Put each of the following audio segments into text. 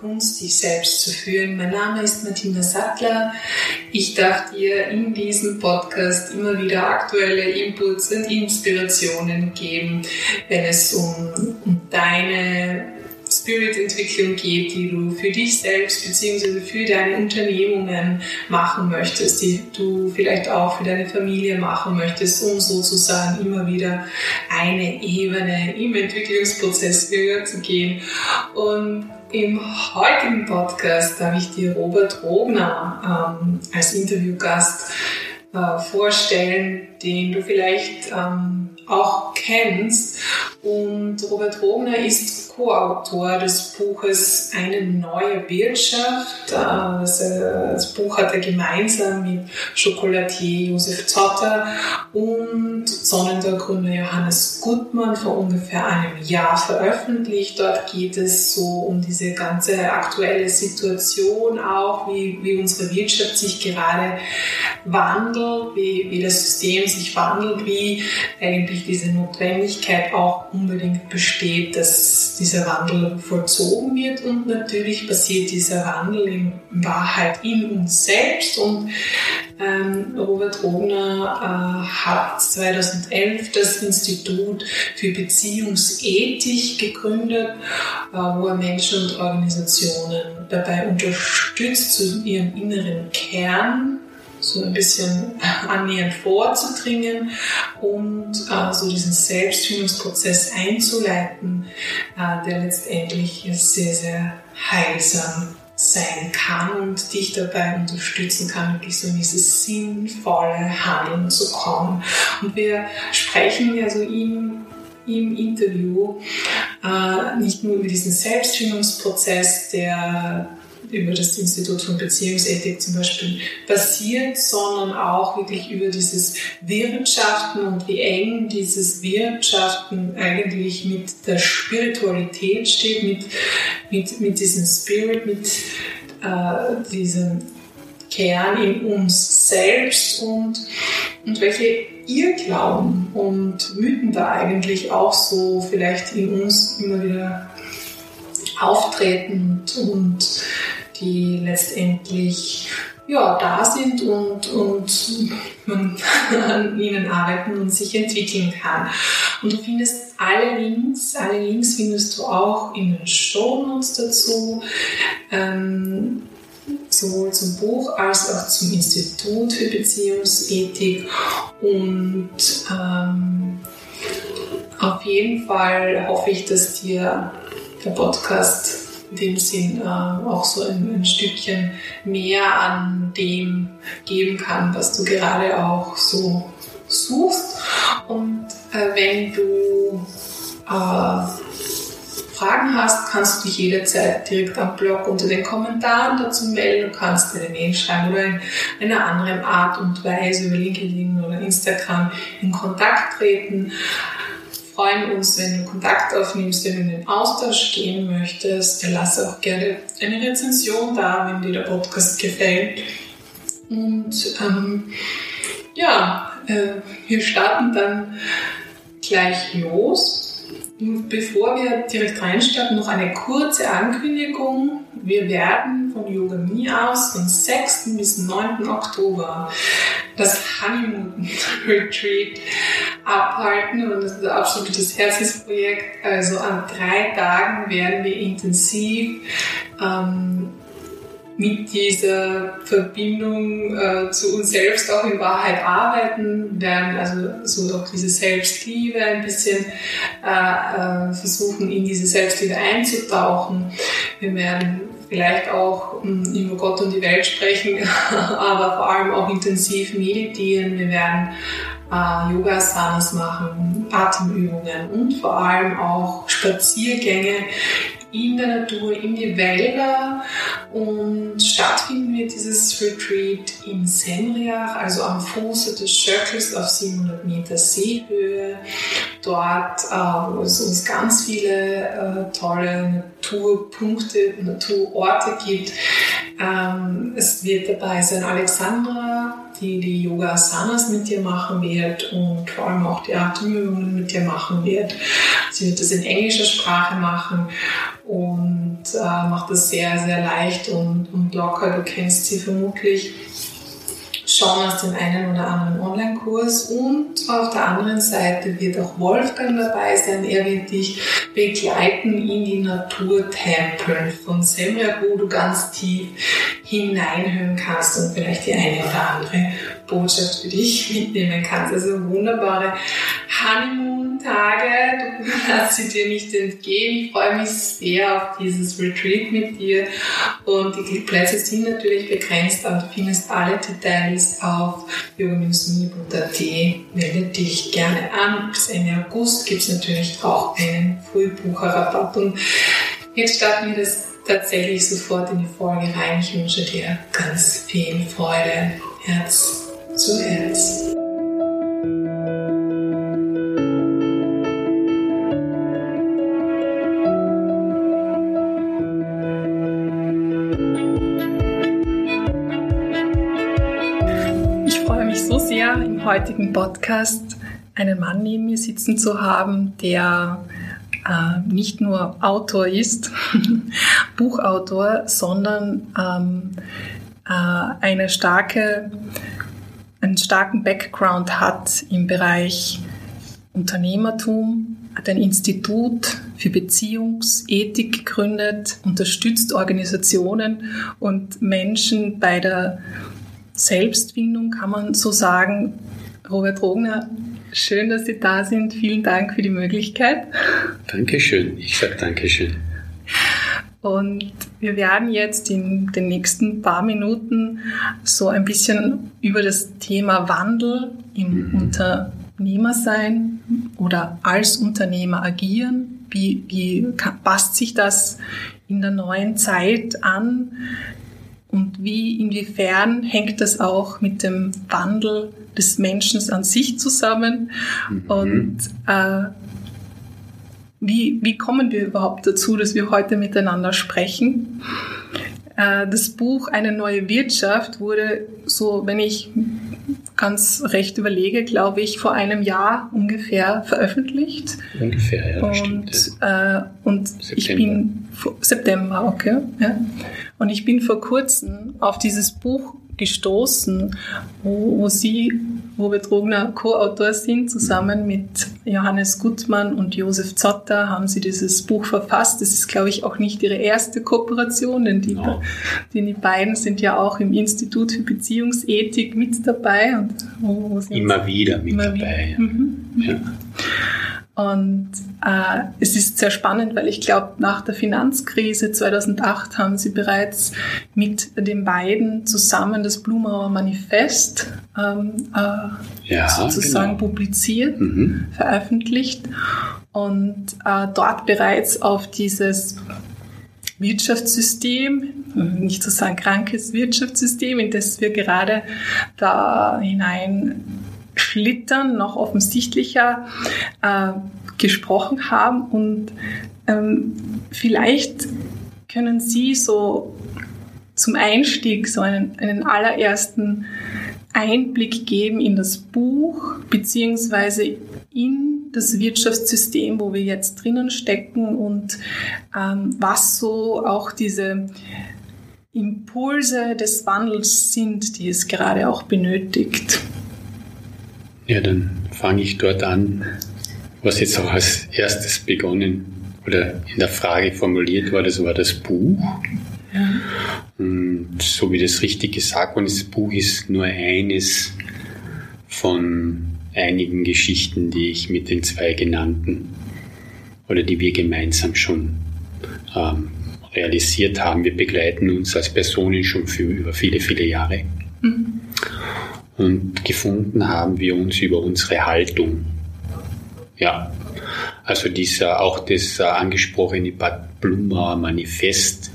Kunst, dich selbst zu führen. Mein Name ist Martina Sattler. Ich darf dir in diesem Podcast immer wieder aktuelle Inputs und Inspirationen geben, wenn es um, um deine Spirit-Entwicklung geht, die du für dich selbst bzw. für deine Unternehmungen machen möchtest, die du vielleicht auch für deine Familie machen möchtest, um sozusagen immer wieder eine Ebene im Entwicklungsprozess höher zu gehen. Und im heutigen Podcast darf ich dir Robert Rogner ähm, als Interviewgast äh, vorstellen, den du vielleicht ähm, auch kennst. Und Robert Rogner ist Co-Autor des Buches Eine neue Wirtschaft. Das, das, Buch hat er gemeinsam mit Chocolatier Josef Zotter und Sonnentergründer Johannes Gutmann vor ungefähr einem Jahr veröffentlicht. Dort geht es so um diese ganze aktuelle Situation auch, wie, wie unsere Wirtschaft sich gerade wandelt, wie, wie das System sich wandelt, wie eigentlich diese Notwendigkeit auch unbedingt besteht, dass die dieser Wandel vollzogen wird. Und natürlich passiert dieser Wandel in Wahrheit in uns selbst. Und ähm, Robert Rogner äh, hat 2011 das Institut für Beziehungsethik gegründet, äh, wo er Menschen und Organisationen dabei unterstützt, zu ihrem inneren Kern so ein bisschen annähernd vorzudringen und äh, so diesen Selbstfindungsprozess einzuleiten, äh, der letztendlich sehr, sehr heilsam sein kann und dich dabei unterstützen kann, wirklich so in dieses sinnvolle Handeln zu kommen. Und wir sprechen ja so im, im Interview äh, nicht nur über diesen Selbstfindungsprozess, der über das Institut für Beziehungsethik zum Beispiel basiert, sondern auch wirklich über dieses Wirtschaften und wie eng dieses Wirtschaften eigentlich mit der Spiritualität steht, mit, mit, mit diesem Spirit, mit äh, diesem Kern in uns selbst und, und welche Irrglauben und Mythen da eigentlich auch so vielleicht in uns immer wieder auftreten und, die letztendlich ja, da sind und, und man an ihnen arbeiten und sich entwickeln kann. Und du findest alle Links, alle Links findest du auch in den Shownotes dazu, ähm, sowohl zum Buch als auch zum Institut für Beziehungsethik und ähm, auf jeden Fall hoffe ich, dass dir der Podcast in dem Sinn äh, auch so ein, ein, Stückchen mehr an dem geben kann, was du gerade auch so suchst. Und äh, wenn du äh, Fragen hast, kannst du dich jederzeit direkt am Blog unter den Kommentaren dazu melden. Du kannst dir eine Mail schreiben oder in einer anderen Art und Weise über LinkedIn oder Instagram in Kontakt treten freuen uns, wenn du Kontakt aufnimmst, wenn du in den Austausch gehen möchtest. Lass auch gerne eine Rezension da, wenn dir der Podcast gefällt. Und ähm, ja, äh, wir starten dann gleich los. Bevor wir direkt reinstarten, noch eine kurze Ankündigung. Wir werden von Yoga Me aus den 6. bis 9. Oktober das Honeymoon Retreat abhalten und das ist ein absolutes Herzensprojekt. Also an drei Tagen werden wir intensiv ähm, mit dieser Verbindung äh, zu uns selbst auch in Wahrheit arbeiten, werden also so auch diese Selbstliebe ein bisschen äh, äh, versuchen, in diese Selbstliebe einzutauchen. Wir werden vielleicht auch mh, hm, über Gott und die Welt sprechen, aber vor allem auch intensiv meditieren. Wir werden äh, Yoga-Asanas machen, Atemübungen und vor allem auch Spaziergänge in der Natur, in die Wälder und stattfinden wird dieses Retreat in Semriach, also am Fuße des Schöckels auf 700 Meter Seehöhe. Dort, äh, wo es uns ganz viele äh, tolle Naturpunkte, Naturorte gibt. Ähm, es wird dabei sein Alexandra, die die Yoga Asanas mit dir machen wird und vor allem auch die Atemübungen mit dir machen wird. Sie wird das in englischer Sprache machen und äh, macht das sehr, sehr leicht und, und locker. Du kennst sie vermutlich schon aus dem einen oder anderen Online-Kurs und auf der anderen Seite wird auch Wolfgang dabei sein. Er wird dich begleiten in die Naturtempel von Semler, wo du ganz tief hineinhören kannst und vielleicht die eine oder andere Botschaft für dich mitnehmen kannst. Also wunderbare Honeymoon-Tage, du lass sie dir nicht entgehen. Ich freue mich sehr auf dieses Retreat mit dir und die Plätze sind natürlich begrenzt, aber du findest alle Details auf yoga-mini.at. Melde dich gerne an. Bis Ende August gibt es natürlich auch einen Frühbucherrabatt und jetzt starten wir das tatsächlich sofort in die Folge rein. Ich wünsche dir ganz viel Freude, Herz zu Herz. Heutigen Podcast einen Mann neben mir sitzen zu haben, der äh, nicht nur Autor ist, Buchautor, sondern ähm, äh, eine starke, einen starken Background hat im Bereich Unternehmertum, hat ein Institut für Beziehungsethik gegründet, unterstützt Organisationen und Menschen bei der Selbstfindung, kann man so sagen. Robert Rogner Schön, dass Sie da sind. Vielen Dank für die Möglichkeit. Dankeschön. Ich sage Dankeschön. Und wir werden jetzt in den nächsten paar Minuten so ein bisschen über das Thema Wandel im mhm. Unternehmersein oder als Unternehmer agieren. Wie, wie passt sich das in der neuen Zeit an? Und wie, inwiefern hängt das auch mit dem Wandel des Menschen an sich zusammen? Mhm. Und äh, wie, wie kommen wir überhaupt dazu, dass wir heute miteinander sprechen? Äh, das Buch Eine neue Wirtschaft wurde so, wenn ich ganz recht überlege, glaube ich, vor einem Jahr ungefähr veröffentlicht. Ungefähr, ja. Und, stimmt, ja. Äh, und ich bin September, okay. Ja. Und ich bin vor kurzem auf dieses Buch gestoßen, wo, wo Sie, wo Betrogner Co-Autor sind, zusammen mit Johannes Gutmann und Josef Zotter haben Sie dieses Buch verfasst. Das ist, glaube ich, auch nicht Ihre erste Kooperation, denn die, no. denn die beiden sind ja auch im Institut für Beziehungsethik mit dabei. Und wo, wo immer wieder mit immer dabei. Wieder. Mhm. Ja. Und äh, es ist sehr spannend, weil ich glaube, nach der Finanzkrise 2008 haben sie bereits mit den beiden zusammen das Blumauer Manifest ähm, äh, ja, sozusagen genau. publiziert, mhm. veröffentlicht und äh, dort bereits auf dieses Wirtschaftssystem, nicht zu sagen krankes Wirtschaftssystem, in das wir gerade da hinein Schlittern noch offensichtlicher äh, gesprochen haben. Und ähm, vielleicht können Sie so zum Einstieg so einen, einen allerersten Einblick geben in das Buch beziehungsweise in das Wirtschaftssystem, wo wir jetzt drinnen stecken und ähm, was so auch diese Impulse des Wandels sind, die es gerade auch benötigt. Ja, dann fange ich dort an, was jetzt auch als erstes begonnen oder in der Frage formuliert war, das war das Buch. Ja. Und so wie das richtig gesagt wurde, das Buch ist nur eines von einigen Geschichten, die ich mit den zwei genannten oder die wir gemeinsam schon ähm, realisiert haben. Wir begleiten uns als Personen schon für über viele, viele Jahre. Mhm. Und gefunden haben wir uns über unsere Haltung. Ja, also dieser, auch das äh, angesprochene Bad Blumauer Manifest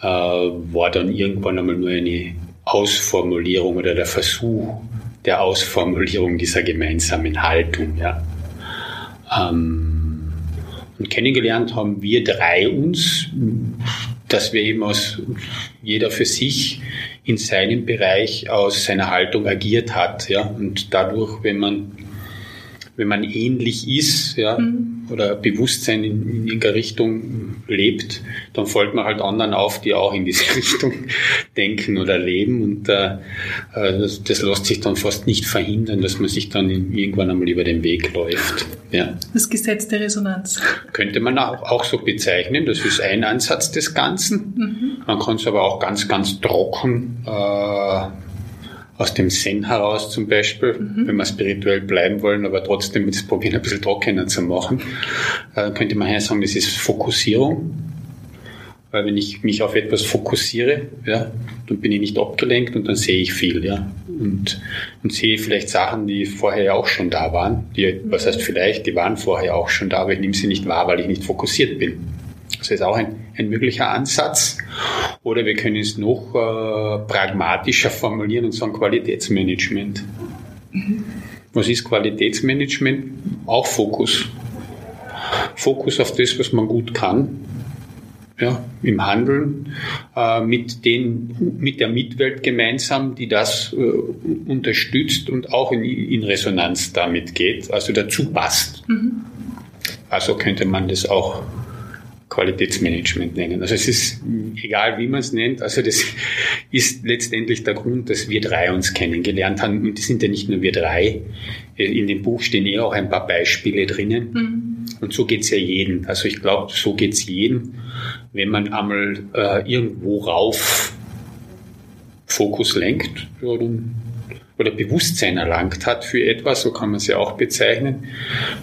äh, war dann irgendwann einmal nur eine Ausformulierung oder der Versuch der Ausformulierung dieser gemeinsamen Haltung. Ja. Ähm, und kennengelernt haben wir drei uns, dass wir eben aus jeder für sich in seinem Bereich aus seiner Haltung agiert hat. Ja? Und dadurch, wenn man, wenn man ähnlich ist, ja, mhm. oder Bewusstsein in, in irgendeiner Richtung lebt, dann folgt man halt anderen auf, die auch in diese Richtung denken oder leben. Und äh, äh, das, das lässt sich dann fast nicht verhindern, dass man sich dann irgendwann einmal über den Weg läuft. Ja. Das Gesetz der Resonanz. Könnte man auch, auch so bezeichnen. Das ist ein Ansatz des Ganzen. Mhm. Man kann es aber auch ganz, ganz trocken äh, aus dem Zen heraus zum Beispiel, mhm. wenn wir spirituell bleiben wollen, aber trotzdem das probieren ein bisschen trockener zu machen, äh, könnte man hier sagen, das ist Fokussierung. Weil wenn ich mich auf etwas fokussiere, ja, dann bin ich nicht abgelenkt und dann sehe ich viel, ja. Und, und sehe vielleicht Sachen, die vorher ja auch schon da waren. Die, was heißt vielleicht, die waren vorher auch schon da, aber ich nehme sie nicht wahr, weil ich nicht fokussiert bin. Das ist auch ein, ein möglicher Ansatz. Oder wir können es noch äh, pragmatischer formulieren und sagen Qualitätsmanagement. Mhm. Was ist Qualitätsmanagement? Auch Fokus. Fokus auf das, was man gut kann. Ja, im Handeln äh, mit, den, mit der Mitwelt gemeinsam, die das äh, unterstützt und auch in, in Resonanz damit geht, also dazu passt. Mhm. Also könnte man das auch Qualitätsmanagement nennen. Also es ist egal, wie man es nennt. Also das ist letztendlich der Grund, dass wir drei uns kennengelernt haben. Und das sind ja nicht nur wir drei. In dem Buch stehen eh auch ein paar Beispiele drinnen. Mhm. Und so geht's ja jedem. Also ich glaube, so geht's jedem, wenn man einmal äh, irgendwo rauf Fokus lenkt dann, oder Bewusstsein erlangt hat für etwas, so kann man es ja auch bezeichnen.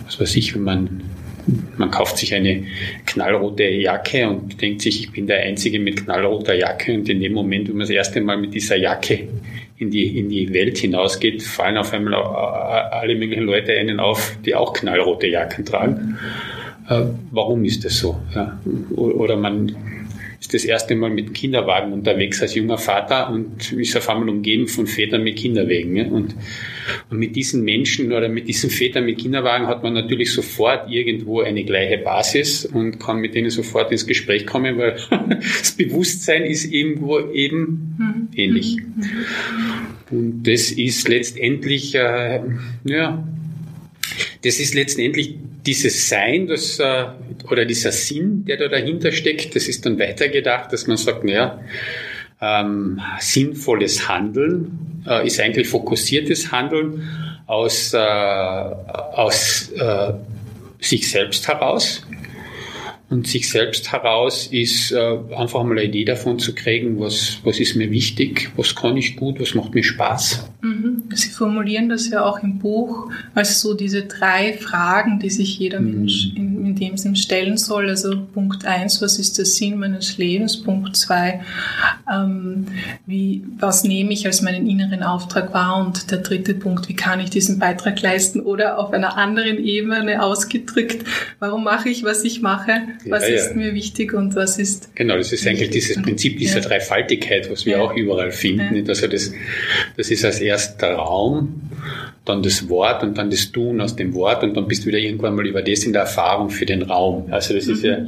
Was weiß ich, wenn man man kauft sich eine knallrote Jacke und denkt sich, ich bin der Einzige mit knallroter Jacke und in dem Moment, wo man das erste Mal mit dieser Jacke in die, in die Welt hinausgeht, fallen auf einmal alle möglichen Leute einen auf, die auch knallrote Jacken tragen. Äh, warum ist das so? Oder man das erste Mal mit dem Kinderwagen unterwegs als junger Vater und ist auf einmal umgeben von Vätern mit Kinderwegen. Ja? Und, und mit diesen Menschen oder mit diesen Vätern mit Kinderwagen hat man natürlich sofort irgendwo eine gleiche Basis und kann mit denen sofort ins Gespräch kommen, weil das Bewusstsein ist irgendwo eben mhm. ähnlich. Mhm. Und das ist letztendlich, äh, ja, das ist letztendlich dieses Sein, das, äh, oder dieser Sinn, der da dahinter steckt, das ist dann weitergedacht, dass man sagt, naja, ähm, sinnvolles Handeln äh, ist eigentlich fokussiertes Handeln aus, äh, aus äh, sich selbst heraus. Und sich selbst heraus ist äh, einfach mal eine Idee davon zu kriegen, was, was ist mir wichtig, was kann ich gut, was macht mir Spaß. Mhm. Sie formulieren das ja auch im Buch als so diese drei Fragen, die sich jeder mhm. Mensch in, in, dem Sinn stellen soll. Also Punkt eins, was ist der Sinn meines Lebens? Punkt zwei, ähm, wie, was nehme ich als meinen inneren Auftrag wahr? Und der dritte Punkt, wie kann ich diesen Beitrag leisten? Oder auf einer anderen Ebene ausgedrückt, warum mache ich, was ich mache? was ja, ist mir wichtig und was ist. Genau, das ist eigentlich dieses Prinzip dieser ja. Dreifaltigkeit, was wir auch überall finden. Also das, das ist als erst der Raum, dann das Wort und dann das Tun aus dem Wort und dann bist du wieder irgendwann mal über das in der Erfahrung für den Raum. Also das mhm. ist ja, mhm.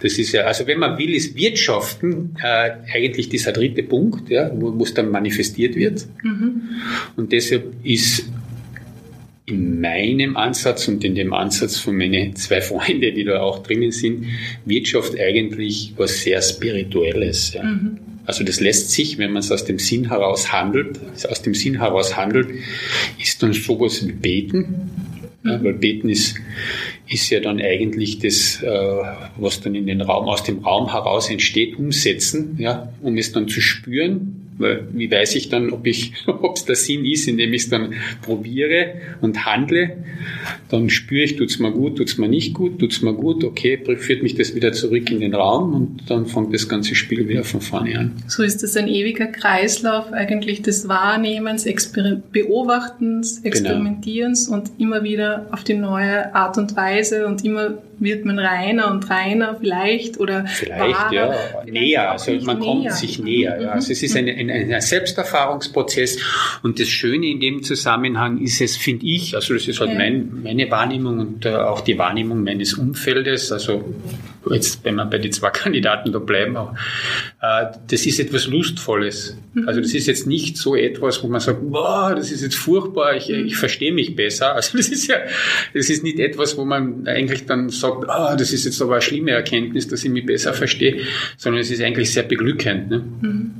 das ist ja, also wenn man will, ist Wirtschaften äh, eigentlich dieser dritte Punkt, ja, wo es dann manifestiert wird. Mhm. Und deshalb ist in meinem Ansatz und in dem Ansatz von meinen zwei Freunde, die da auch drinnen sind, Wirtschaft eigentlich was sehr Spirituelles. Ja. Mhm. Also das lässt sich, wenn man es aus dem Sinn heraus handelt, aus dem Sinn heraus handelt, ist dann sowas wie Beten. Ja, weil Beten ist, ist ja dann eigentlich das, äh, was dann in den Raum, aus dem Raum heraus entsteht, umsetzen, ja, um es dann zu spüren, weil wie weiß ich dann, ob ich, ob es der Sinn ist, indem ich es dann probiere und handle, dann spüre ich, tut es mir gut, tut es mir nicht gut, tut es mir gut, okay, führt mich das wieder zurück in den Raum und dann fängt das ganze Spiel wieder von vorne an. So ist das ein ewiger Kreislauf eigentlich des Wahrnehmens, Exper Beobachtens, genau. Experimentierens genau. und immer wieder auf die neue Art und Weise und immer wird man reiner und reiner vielleicht oder vielleicht wahrer, ja vielleicht näher also man kommt näher. sich näher ja. also es ist ein, ein, ein Selbsterfahrungsprozess und das Schöne in dem Zusammenhang ist es finde ich also das ist halt mein, meine Wahrnehmung und äh, auch die Wahrnehmung meines Umfeldes also jetzt, wenn wir bei den zwei Kandidaten da bleiben, auch, äh, das ist etwas Lustvolles. Mhm. Also das ist jetzt nicht so etwas, wo man sagt, boah, das ist jetzt furchtbar, ich, ich verstehe mich besser. Also das ist ja, das ist nicht etwas, wo man eigentlich dann sagt, ah, das ist jetzt aber eine schlimme Erkenntnis, dass ich mich besser verstehe, sondern es ist eigentlich sehr beglückend. Ne? Mhm.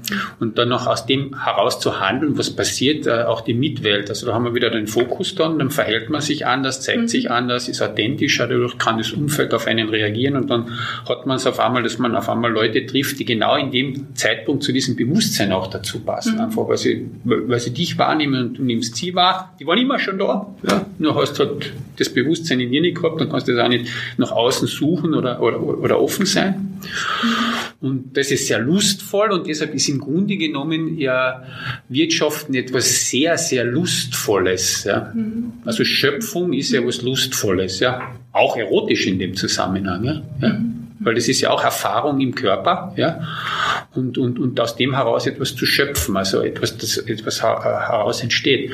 Und dann noch aus dem heraus zu handeln, was passiert, äh, auch die Mitwelt. Also da haben wir wieder den Fokus dann, dann verhält man sich anders, zeigt mhm. sich anders, ist authentischer, dadurch kann das Umfeld auf einen reagieren und dann hat man es auf einmal, dass man auf einmal Leute trifft, die genau in dem Zeitpunkt zu diesem Bewusstsein auch dazu passen. Mhm. Einfach, weil sie, weil sie dich wahrnehmen und du nimmst sie wahr. Die waren immer schon da. Ja? Nur hast halt das Bewusstsein in dir nicht gehabt, dann kannst du das auch nicht nach außen suchen oder, oder, oder offen sein. Und das ist sehr lustvoll und deshalb ist im Grunde genommen ja Wirtschaften etwas sehr, sehr Lustvolles. Ja? Mhm. Also Schöpfung ist ja was Lustvolles, ja. Auch erotisch in dem Zusammenhang. Ja? ja. Mhm weil das ist ja auch Erfahrung im Körper, ja, und, und, und aus dem heraus etwas zu schöpfen, also etwas, das etwas heraus entsteht.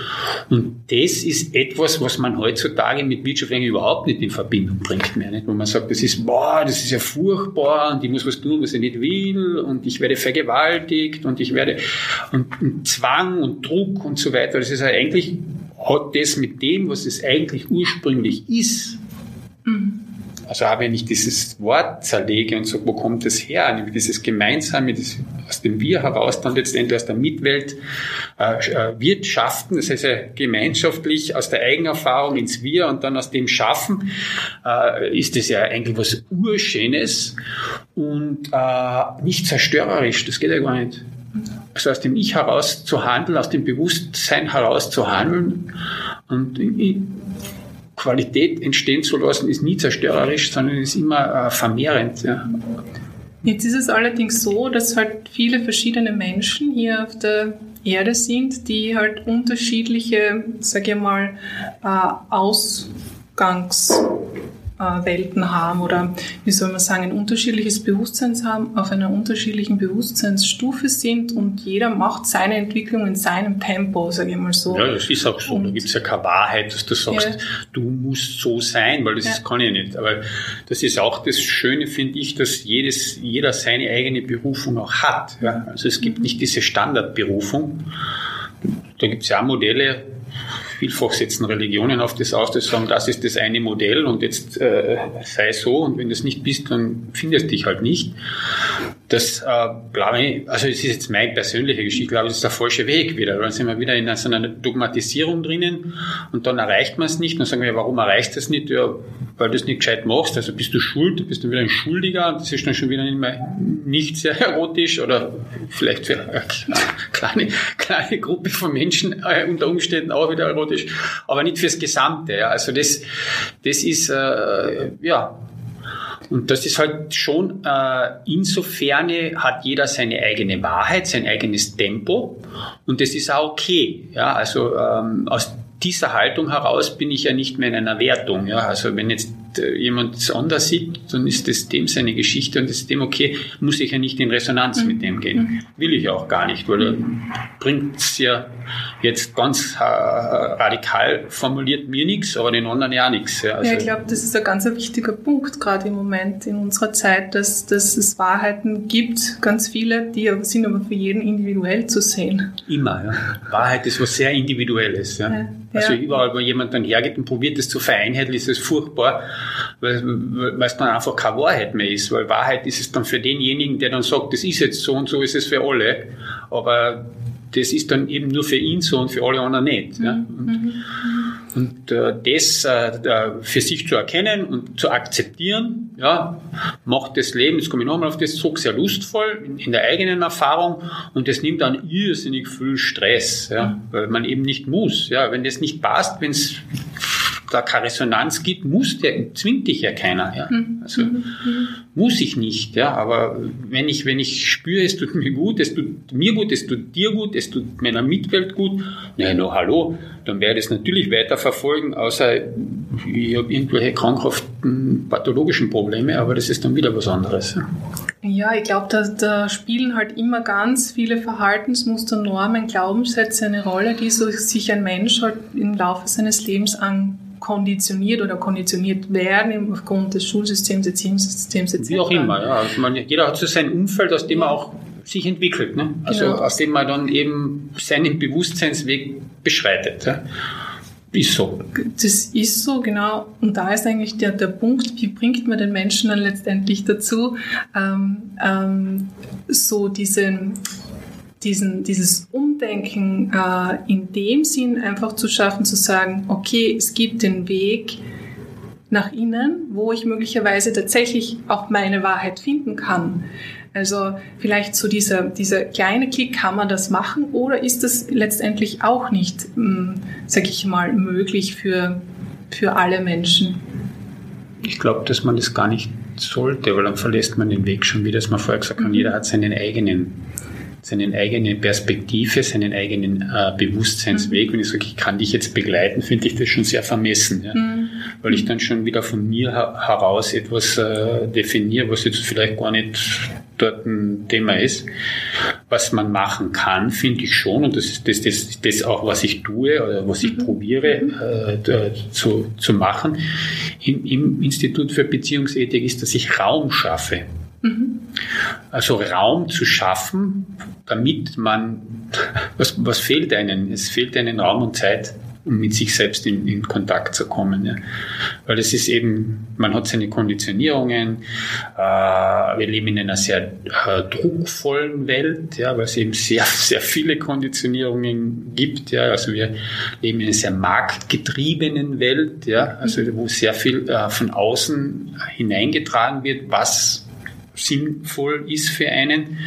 Und das ist etwas, was man heutzutage mit Wirtschaft eigentlich überhaupt nicht in Verbindung bringt mehr, nicht? wo man sagt, das ist, boah, das ist ja furchtbar und ich muss was tun, was ich nicht will und ich werde vergewaltigt und ich werde, und, und Zwang und Druck und so weiter, das ist ja eigentlich, hat das mit dem, was es eigentlich ursprünglich ist, mhm also auch wenn ich dieses Wort zerlege und sage, wo kommt das her? Nämlich dieses Gemeinsame, das aus dem Wir heraus dann letztendlich aus der Mitwelt äh, äh, wirtschaften, das heißt ja gemeinschaftlich aus der Eigenerfahrung ins Wir und dann aus dem Schaffen, äh, ist das ja eigentlich was Urschönes und äh, nicht zerstörerisch, das geht ja gar nicht. Also aus dem Ich heraus zu handeln, aus dem Bewusstsein heraus zu handeln und Qualität entstehen zu lassen, ist nie zerstörerisch, sondern ist immer äh, vermehrend. Ja. Jetzt ist es allerdings so, dass halt viele verschiedene Menschen hier auf der Erde sind, die halt unterschiedliche, sage ich mal, äh, Ausgangs Welten haben oder wie soll man sagen, ein unterschiedliches Bewusstsein haben, auf einer unterschiedlichen Bewusstseinsstufe sind und jeder macht seine Entwicklung in seinem Tempo, sage ich mal so. Ja, das ist auch so. Und da gibt es ja keine Wahrheit, dass du sagst, ja. du musst so sein, weil das ja. kann ich nicht. Aber das ist auch das Schöne, finde ich, dass jedes, jeder seine eigene Berufung auch hat. Ja? Also es gibt mhm. nicht diese Standardberufung. Da gibt es ja auch Modelle, vielfach setzen Religionen auf das aus, dass sagen, das ist das eine Modell und jetzt äh, sei so und wenn du das nicht bist, dann findest du dich halt nicht. Das äh, glaube ich, also es ist jetzt meine persönliche Geschichte, ich glaube, das ist der falsche Weg wieder. Dann sind wir wieder in so einer Dogmatisierung drinnen und dann erreicht man es nicht. Dann sagen wir, warum erreichst du es nicht? Ja, weil du es nicht gescheit machst. Also bist du schuld, du bist dann wieder ein Schuldiger das ist dann schon wieder nicht, mehr, nicht sehr erotisch oder vielleicht für eine kleine, kleine Gruppe von Menschen äh, unter Umständen auch wieder erotisch, aber nicht fürs Gesamte. Ja. Also das, das ist, äh, ja, und das ist halt schon, äh, insofern hat jeder seine eigene Wahrheit, sein eigenes Tempo und das ist auch okay. Ja, also ähm, aus dieser Haltung heraus bin ich ja nicht mehr in einer Wertung. Ja? Also wenn jetzt jemand anders sieht, dann ist das dem seine Geschichte und das ist dem okay, muss ich ja nicht in Resonanz mhm. mit dem gehen. Mhm. Will ich auch gar nicht, weil er bringt es ja jetzt ganz äh, radikal formuliert mir nichts, aber den anderen ja nichts. Ja, also ja, ich glaube, das ist ein ganz wichtiger Punkt, gerade im Moment in unserer Zeit, dass, dass es Wahrheiten gibt, ganz viele, die sind aber für jeden individuell zu sehen. Immer, ja. Wahrheit ist was sehr Individuelles. Ja. ja also überall, wo jemand dann hergeht und probiert, das zu vereinheitlichen, ist es furchtbar weil, weil es dann einfach keine Wahrheit mehr ist, weil Wahrheit ist es dann für denjenigen, der dann sagt, das ist jetzt so und so ist es für alle, aber das ist dann eben nur für ihn so und für alle anderen nicht. Ja? Und, mhm. Und äh, das äh, für sich zu erkennen und zu akzeptieren, ja, macht das Leben, jetzt komme ich nochmal auf das zurück, sehr lustvoll in, in, der eigenen Erfahrung und das nimmt dann irrsinnig viel Stress, ja, weil man eben nicht muss. Ja, wenn das nicht passt, wenn es da keine Resonanz gibt, muss der, zwingt dich ja keiner. Ja. Mhm. Also mhm. muss ich nicht, ja. Aber wenn ich, wenn ich spüre, es tut mir gut, es tut mir gut, es tut dir gut, es tut meiner Mitwelt gut, na, no, hallo, dann werde ich es natürlich weiter verfolgen, außer ich habe irgendwelche krankhaften pathologischen Probleme, aber das ist dann wieder was anderes. Ja, ich glaube, da, da spielen halt immer ganz viele Verhaltensmuster, Normen, Glaubenssätze eine Rolle, die so, sich ein Mensch halt im Laufe seines Lebens an konditioniert oder konditioniert werden aufgrund des Schulsystems, Erziehungssystems etc. Wie auch immer, ja. Also man, jeder hat so sein Umfeld, aus dem er auch sich entwickelt. Ne? Also genau. aus dem man dann eben seinen Bewusstseinsweg beschreitet. Ja? Ist so. Das ist so, genau. Und da ist eigentlich der, der Punkt, wie bringt man den Menschen dann letztendlich dazu, ähm, ähm, so diesen, diesen, dieses Umdenken äh, in dem Sinn einfach zu schaffen, zu sagen, okay, es gibt den Weg nach innen, wo ich möglicherweise tatsächlich auch meine Wahrheit finden kann. Also vielleicht so dieser, dieser kleine Klick, kann man das machen oder ist das letztendlich auch nicht, hm, sage ich mal, möglich für, für alle Menschen? Ich glaube, dass man das gar nicht sollte, weil dann verlässt man den Weg schon, wie das man vorher gesagt hat. Mhm. Jeder hat seinen eigenen seine eigene Perspektive, seinen eigenen äh, Bewusstseinsweg. Mhm. Wenn ich sage, ich kann dich jetzt begleiten, finde ich das schon sehr vermessen, ja? Mhm. weil ich dann schon wieder von mir heraus etwas äh, definiere, was jetzt vielleicht gar nicht dort ein Thema ist. Was man machen kann, finde ich schon, und das ist das, das, das auch, was ich tue oder was ich mhm. probiere mhm. äh, zu, zu machen im, im Institut für Beziehungsethik, ist, dass ich Raum schaffe. Mhm. Also Raum zu schaffen, damit man, was, was fehlt einem? Es fehlt einem Raum und Zeit, um mit sich selbst in, in Kontakt zu kommen. Ja. Weil es ist eben, man hat seine Konditionierungen, äh, wir leben in einer sehr äh, druckvollen Welt, ja, weil es eben sehr, sehr viele Konditionierungen gibt. Ja. Also wir leben in einer sehr marktgetriebenen Welt, ja, also wo sehr viel äh, von außen hineingetragen wird, was sinnvoll ist für einen.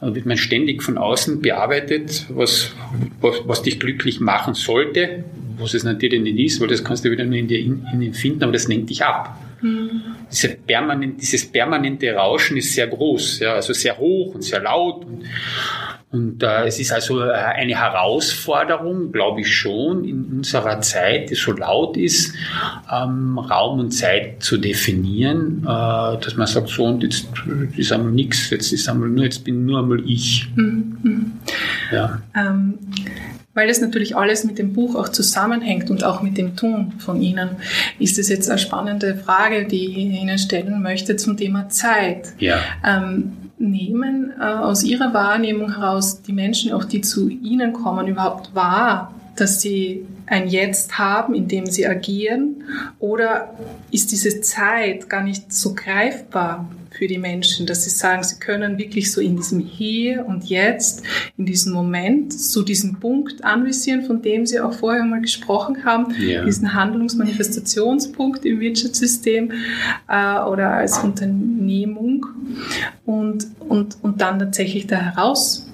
Da wird man ständig von außen bearbeitet, was, was, was dich glücklich machen sollte, was es natürlich nicht ist, weil das kannst du wieder nur in dir in, in finden, aber das lenkt dich ab. Mhm. Diese permanent, dieses permanente Rauschen ist sehr groß, ja, also sehr hoch und sehr laut. Und, und äh, es ist also äh, eine Herausforderung, glaube ich schon, in unserer Zeit, die so laut ist, ähm, Raum und Zeit zu definieren, äh, dass man sagt, so und jetzt ist einmal nichts, jetzt ist einmal nur, jetzt bin nur einmal ich. Mhm. Ja. Ähm, weil es natürlich alles mit dem Buch auch zusammenhängt und auch mit dem Tun von Ihnen, ist es jetzt eine spannende Frage, die ich Ihnen stellen möchte zum Thema Zeit. Ja. Ähm, nehmen äh, aus Ihrer Wahrnehmung heraus die Menschen, auch die zu Ihnen kommen, überhaupt wahr, dass sie ein Jetzt haben, in dem sie agieren? Oder ist diese Zeit gar nicht so greifbar für die Menschen, dass sie sagen, sie können wirklich so in diesem Hier und Jetzt, in diesem Moment, so diesen Punkt anvisieren, von dem Sie auch vorher mal gesprochen haben, ja. diesen Handlungsmanifestationspunkt im Wirtschaftssystem äh, oder als Unternehmung und, und, und dann tatsächlich da heraus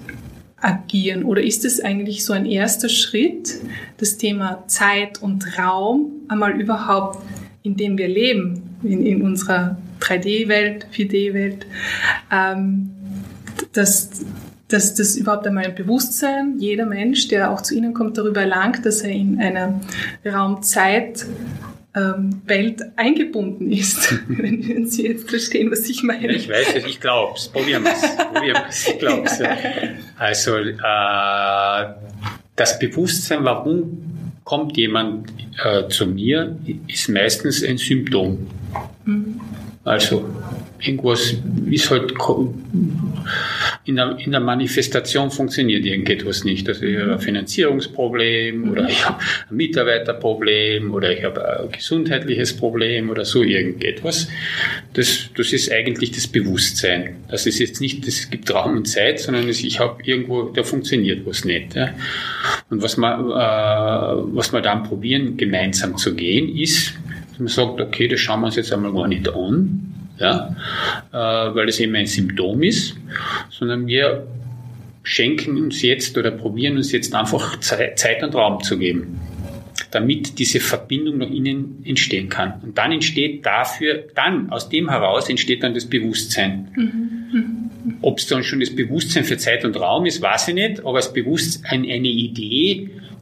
agieren? Oder ist es eigentlich so ein erster Schritt, das Thema Zeit und Raum einmal überhaupt, in dem wir leben, in, in unserer 3D-Welt, 4D-Welt, ähm, dass, dass das überhaupt einmal ein Bewusstsein, jeder Mensch, der auch zu Ihnen kommt, darüber erlangt, dass er in einer Raumzeit ähm, Welt eingebunden ist. Wenn Sie jetzt verstehen, was ich meine. Ich weiß es, ich glaube es. Probieren wir es. Probieren Ich glaube es. Ja. Also äh, das Bewusstsein, warum kommt jemand äh, zu mir, ist meistens ein Symptom. Mhm. Also irgendwas ist halt in der, in der Manifestation funktioniert irgendetwas nicht. Also ich habe ein Finanzierungsproblem oder ich habe ein Mitarbeiterproblem oder ich habe ein gesundheitliches Problem oder so irgendetwas. Das, das ist eigentlich das Bewusstsein. Das ist jetzt nicht, es gibt Raum und Zeit, sondern ich habe irgendwo, da funktioniert was nicht. Ja. Und was wir, äh, was wir dann probieren, gemeinsam zu gehen, ist, man sagt, okay, das schauen wir uns jetzt einmal gar nicht an, ja, äh, weil es eben ein Symptom ist, sondern wir schenken uns jetzt oder probieren uns jetzt einfach Zeit und Raum zu geben, damit diese Verbindung nach innen entstehen kann. Und dann entsteht dafür, dann aus dem heraus entsteht dann das Bewusstsein. Mhm. Ob es dann schon das Bewusstsein für Zeit und Raum ist, weiß ich nicht, aber das Bewusstsein, eine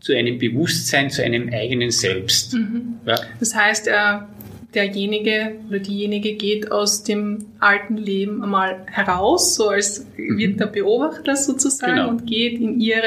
zu einem Bewusstsein, zu einem eigenen Selbst. Mhm. Ja. Das heißt, er derjenige oder diejenige geht aus dem alten Leben einmal heraus, so als Mhm. wird der Beobachter sozusagen Genau. und geht in ihre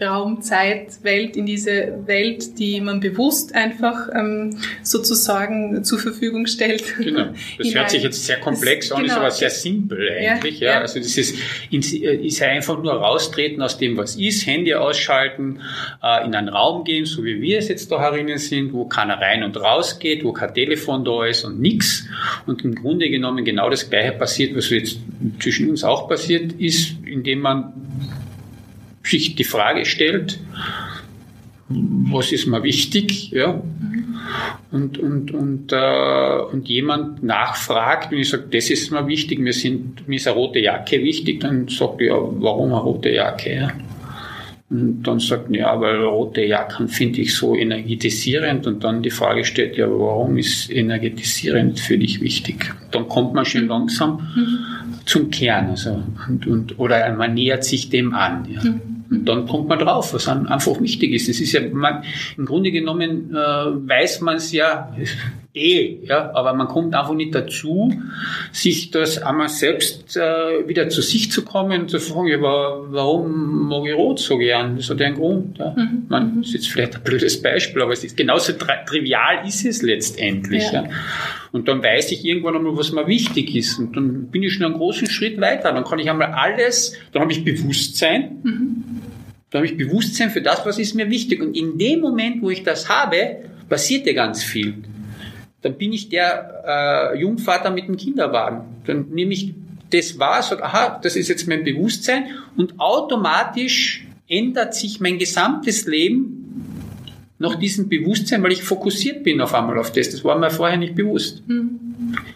Raum-Zeit-Welt, in diese Welt, die man bewusst einfach ähm, sozusagen zur Verfügung stellt. Genau. Das Hinein. hört sich jetzt sehr komplex Das- an, ist genau. aber sehr simpel eigentlich. Ja, ja. Also das ist, ist ja einfach nur raustreten aus dem, was ist, Handy ausschalten, äh, in einen Raum gehen, so wie wir es jetzt da herinnen sind, wo keiner rein und raus geht, wo kein Telefon da ist und nichts. Und im Grunde genommen genau das Gleiche passiert, was jetzt zwischen uns auch passiert ist, indem man sich die Frage stellt, was ist mir wichtig, ja, und, und, und, äh, und jemand nachfragt und ich sage, das ist mir wichtig, mir, sind, mir ist eine rote Jacke wichtig, dann sagt er, ja, warum eine rote Jacke? Ja? Und dann sagt er, ja, weil rote Jacken finde ich so energetisierend und dann die Frage stellt, ja, warum ist energetisierend für dich wichtig? Dann kommt man schon langsam zum Kern, also, und, und, oder man nähert sich dem an. Ja. Und dann kommt man drauf, was einfach wichtig ist. Es ist ja, man, im Grunde genommen äh, weiß man es ja eh, ja, aber man kommt einfach nicht dazu, sich das einmal selbst äh, wieder zu sich zu kommen und zu fragen, ja, wa- warum mag ich Rot so gern? Das hat ja einen Grund. Ja. Man, das ist jetzt vielleicht ein blödes Beispiel, aber es ist genauso tri trivial ist es letztendlich. Ja. Ja. Und dann weiß ich irgendwann einmal, was mir wichtig ist. Und dann bin ich schon einen großen Schritt weiter. Dann kann ich einmal alles, dann habe ich Bewusstsein. Dann habe ich Bewusstsein für das, was ist mir wichtig. Und in dem Moment, wo ich das habe, passiert ja ganz viel. Dann bin ich der äh, Jungvater mit dem Kinderwagen. Dann nehme ich das wahr, sage, aha, das ist jetzt mein Bewusstsein und automatisch ändert sich mein gesamtes Leben nach diesem Bewusstsein, weil ich fokussiert bin auf einmal auf das. Das war mir vorher nicht bewusst.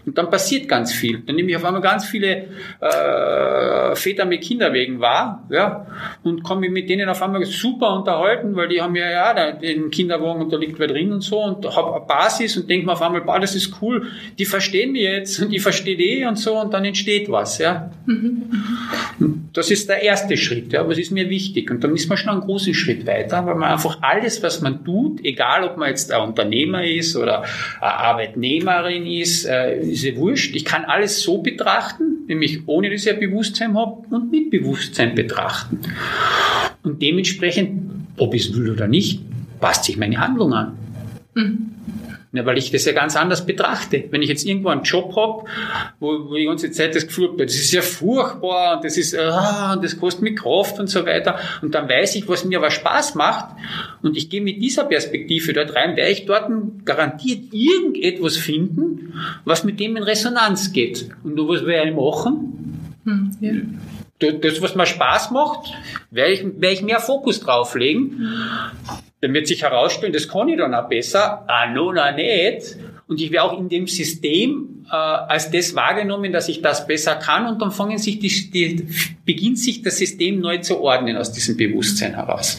Und dann passiert ganz viel. Dann nehme ich auf einmal ganz viele äh, Väter mit Kinderwegen wahr, ja, und mich mit denen auf einmal super unterhalten, weil die haben ja ja den Kinderwagen und da liegt wer drin und so und habe eine Basis und denke mir auf einmal, boah, das ist cool, die verstehen mich jetzt und ich verstehe die und so und dann entsteht was, ja. Das ist der erste Schritt, ja, was ist mir wichtig? Und dann ist man schon einen großen Schritt weiter, weil man einfach alles, was man tut, egal ob man jetzt ein Unternehmer ist oder eine Arbeitnehmerin ist, äh, ist ja wurscht. Ich kann alles so betrachten, nämlich ohne dass ich ein Bewusstsein habe und mit Bewusstsein betrachten. Und dementsprechend, ob ich es will oder nicht, passt sich meine Handlung an. Ja, weil ich das ja ganz anders betrachte. Wenn ich jetzt irgendwo einen Job habe, wo, wo ich die ganze Zeit das Gefühl habe, das ist ja furchtbar und das ist, ah, und das kostet mir Kraft und so weiter. Und dann weiß ich, was mir aber Spaß macht. Und ich gehe mit dieser Perspektive dort rein, werde ich dort garantiert irgendetwas finden, was mit dem in Resonanz geht. Und nur was werde ich machen? Hm, ja. Das, was mir Spaß macht, werde ich, werde ich mehr Fokus drauflegen. Dann wird sich herausstellen, das kann ich dann auch besser, ah, no, na, nicht. Und ich werde auch in dem System äh, als das wahrgenommen, dass ich das besser kann und dann fangen sich die, die, beginnt sich das System neu zu ordnen aus diesem Bewusstsein heraus.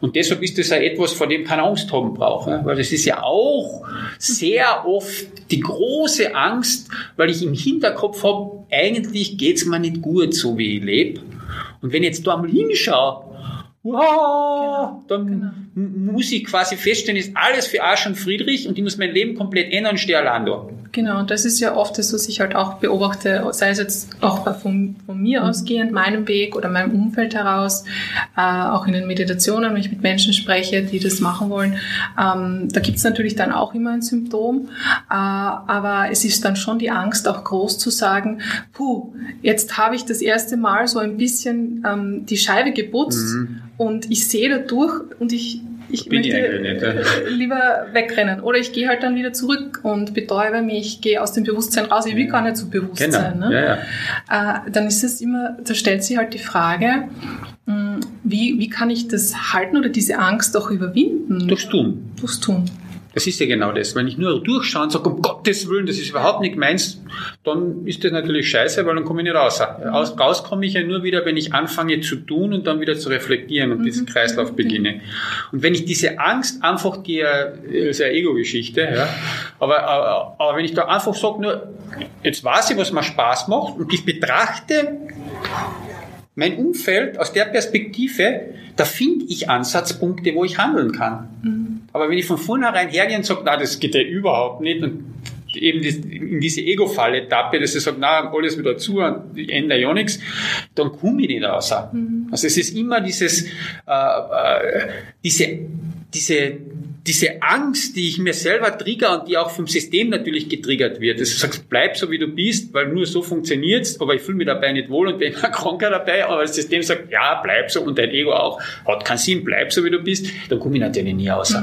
Und deshalb ist das ja etwas, vor dem keine Angst haben braucht, ne? weil das ist ja auch sehr oft die große Angst, weil ich im Hinterkopf habe, eigentlich geht's mir nicht gut, so wie ich lebe. Und wenn ich jetzt da mal hinschaue, wow, dann genau. Muss ich quasi feststellen, ist alles für Arsch und Friedrich und ich muss mein Leben komplett ändern und stehe allein da. Genau, und das ist ja oft das, was ich halt auch beobachte, sei es jetzt auch von, von mir ausgehend, meinem Weg oder meinem Umfeld heraus, äh, auch in den Meditationen, wenn ich mit Menschen spreche, die das machen wollen. Ähm, da gibt's natürlich dann auch immer ein Symptom, äh, aber es ist dann schon die Angst, auch groß zu sagen, puh, jetzt habe ich das erste Mal so ein bisschen ähm, die Scheibe geputzt und ich sehe da durch und ich ich Bin möchte lieber wegrennen. Oder ich gehe halt dann wieder zurück und betäube mich, gehe aus dem Bewusstsein raus. Ich will gar nicht so bewusst Genau. sein. Ne? Ja, ja. Äh, dann ist es immer, da stellt sich halt die Frage, mh, wie, wie kann ich das halten oder diese Angst auch überwinden? Durchs Tun. Durchs Tun. Das ist ja genau das. Wenn ich nur durchschaue und sage, um Gottes Willen, das ist überhaupt nicht meins, dann ist das natürlich scheiße, weil dann komme ich nicht raus. Aus, raus komme ich ja nur wieder, wenn ich anfange zu tun und dann wieder zu reflektieren und diesen Kreislauf beginne. Und wenn ich diese Angst einfach, die ist ja Ego-Geschichte, ja, aber, aber, aber wenn ich da einfach sage, nur, jetzt weiß ich, was mir Spaß macht und ich betrachte mein Umfeld aus der Perspektive, da finde ich Ansatzpunkte, wo ich handeln kann. Aber wenn ich von vornherein hergehe und sage, na, das geht ja überhaupt nicht, und eben in diese Ego-Falle tappe, dass ich sage, na, alles wieder zu, ich ändere ja nichts, dann komme ich nicht raus. Mhm. Also es ist immer dieses, äh, äh, diese, diese, diese Angst, die ich mir selber trigger und die auch vom System natürlich getriggert wird. Dass du sagst, bleib so wie du bist, weil nur so funktioniert's, aber ich fühle mich dabei nicht wohl und bin immer kranker dabei, aber das System sagt, ja, bleib so und dein Ego auch, hat keinen Sinn, bleib so wie du bist, dann komme ich natürlich nie raus.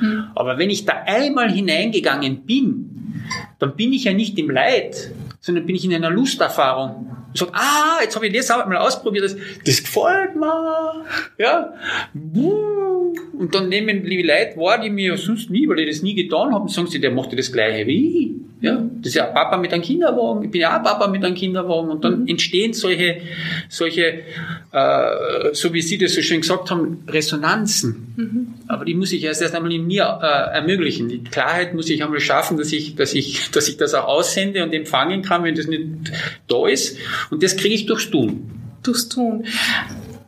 Mhm. Aber wenn ich da einmal hineingegangen bin, dann bin ich ja nicht im Leid, sondern bin ich in einer Lusterfahrung. Und sage, ah, jetzt habe ich das auch mal ausprobiert, das, das gefällt mir. Ja. Und dann nehmen die Leute wahr, die mir sonst nie, weil ich das nie getan habe, und sagen sie, der macht das Gleiche wie ich. Ja, das ist ja Papa mit einem Kinderwagen, ich bin ja auch Papa mit einem Kinderwagen und dann mhm. entstehen solche, solche, äh, so wie Sie das so schön gesagt haben, Resonanzen. Mhm. Aber die muss ich erst erst einmal in mir äh, ermöglichen. Die Klarheit muss ich einmal schaffen, dass ich, dass ich, dass ich das auch aussende und empfangen kann, wenn das nicht da ist. Und das kriege ich durchs Tun. Durchs Tun.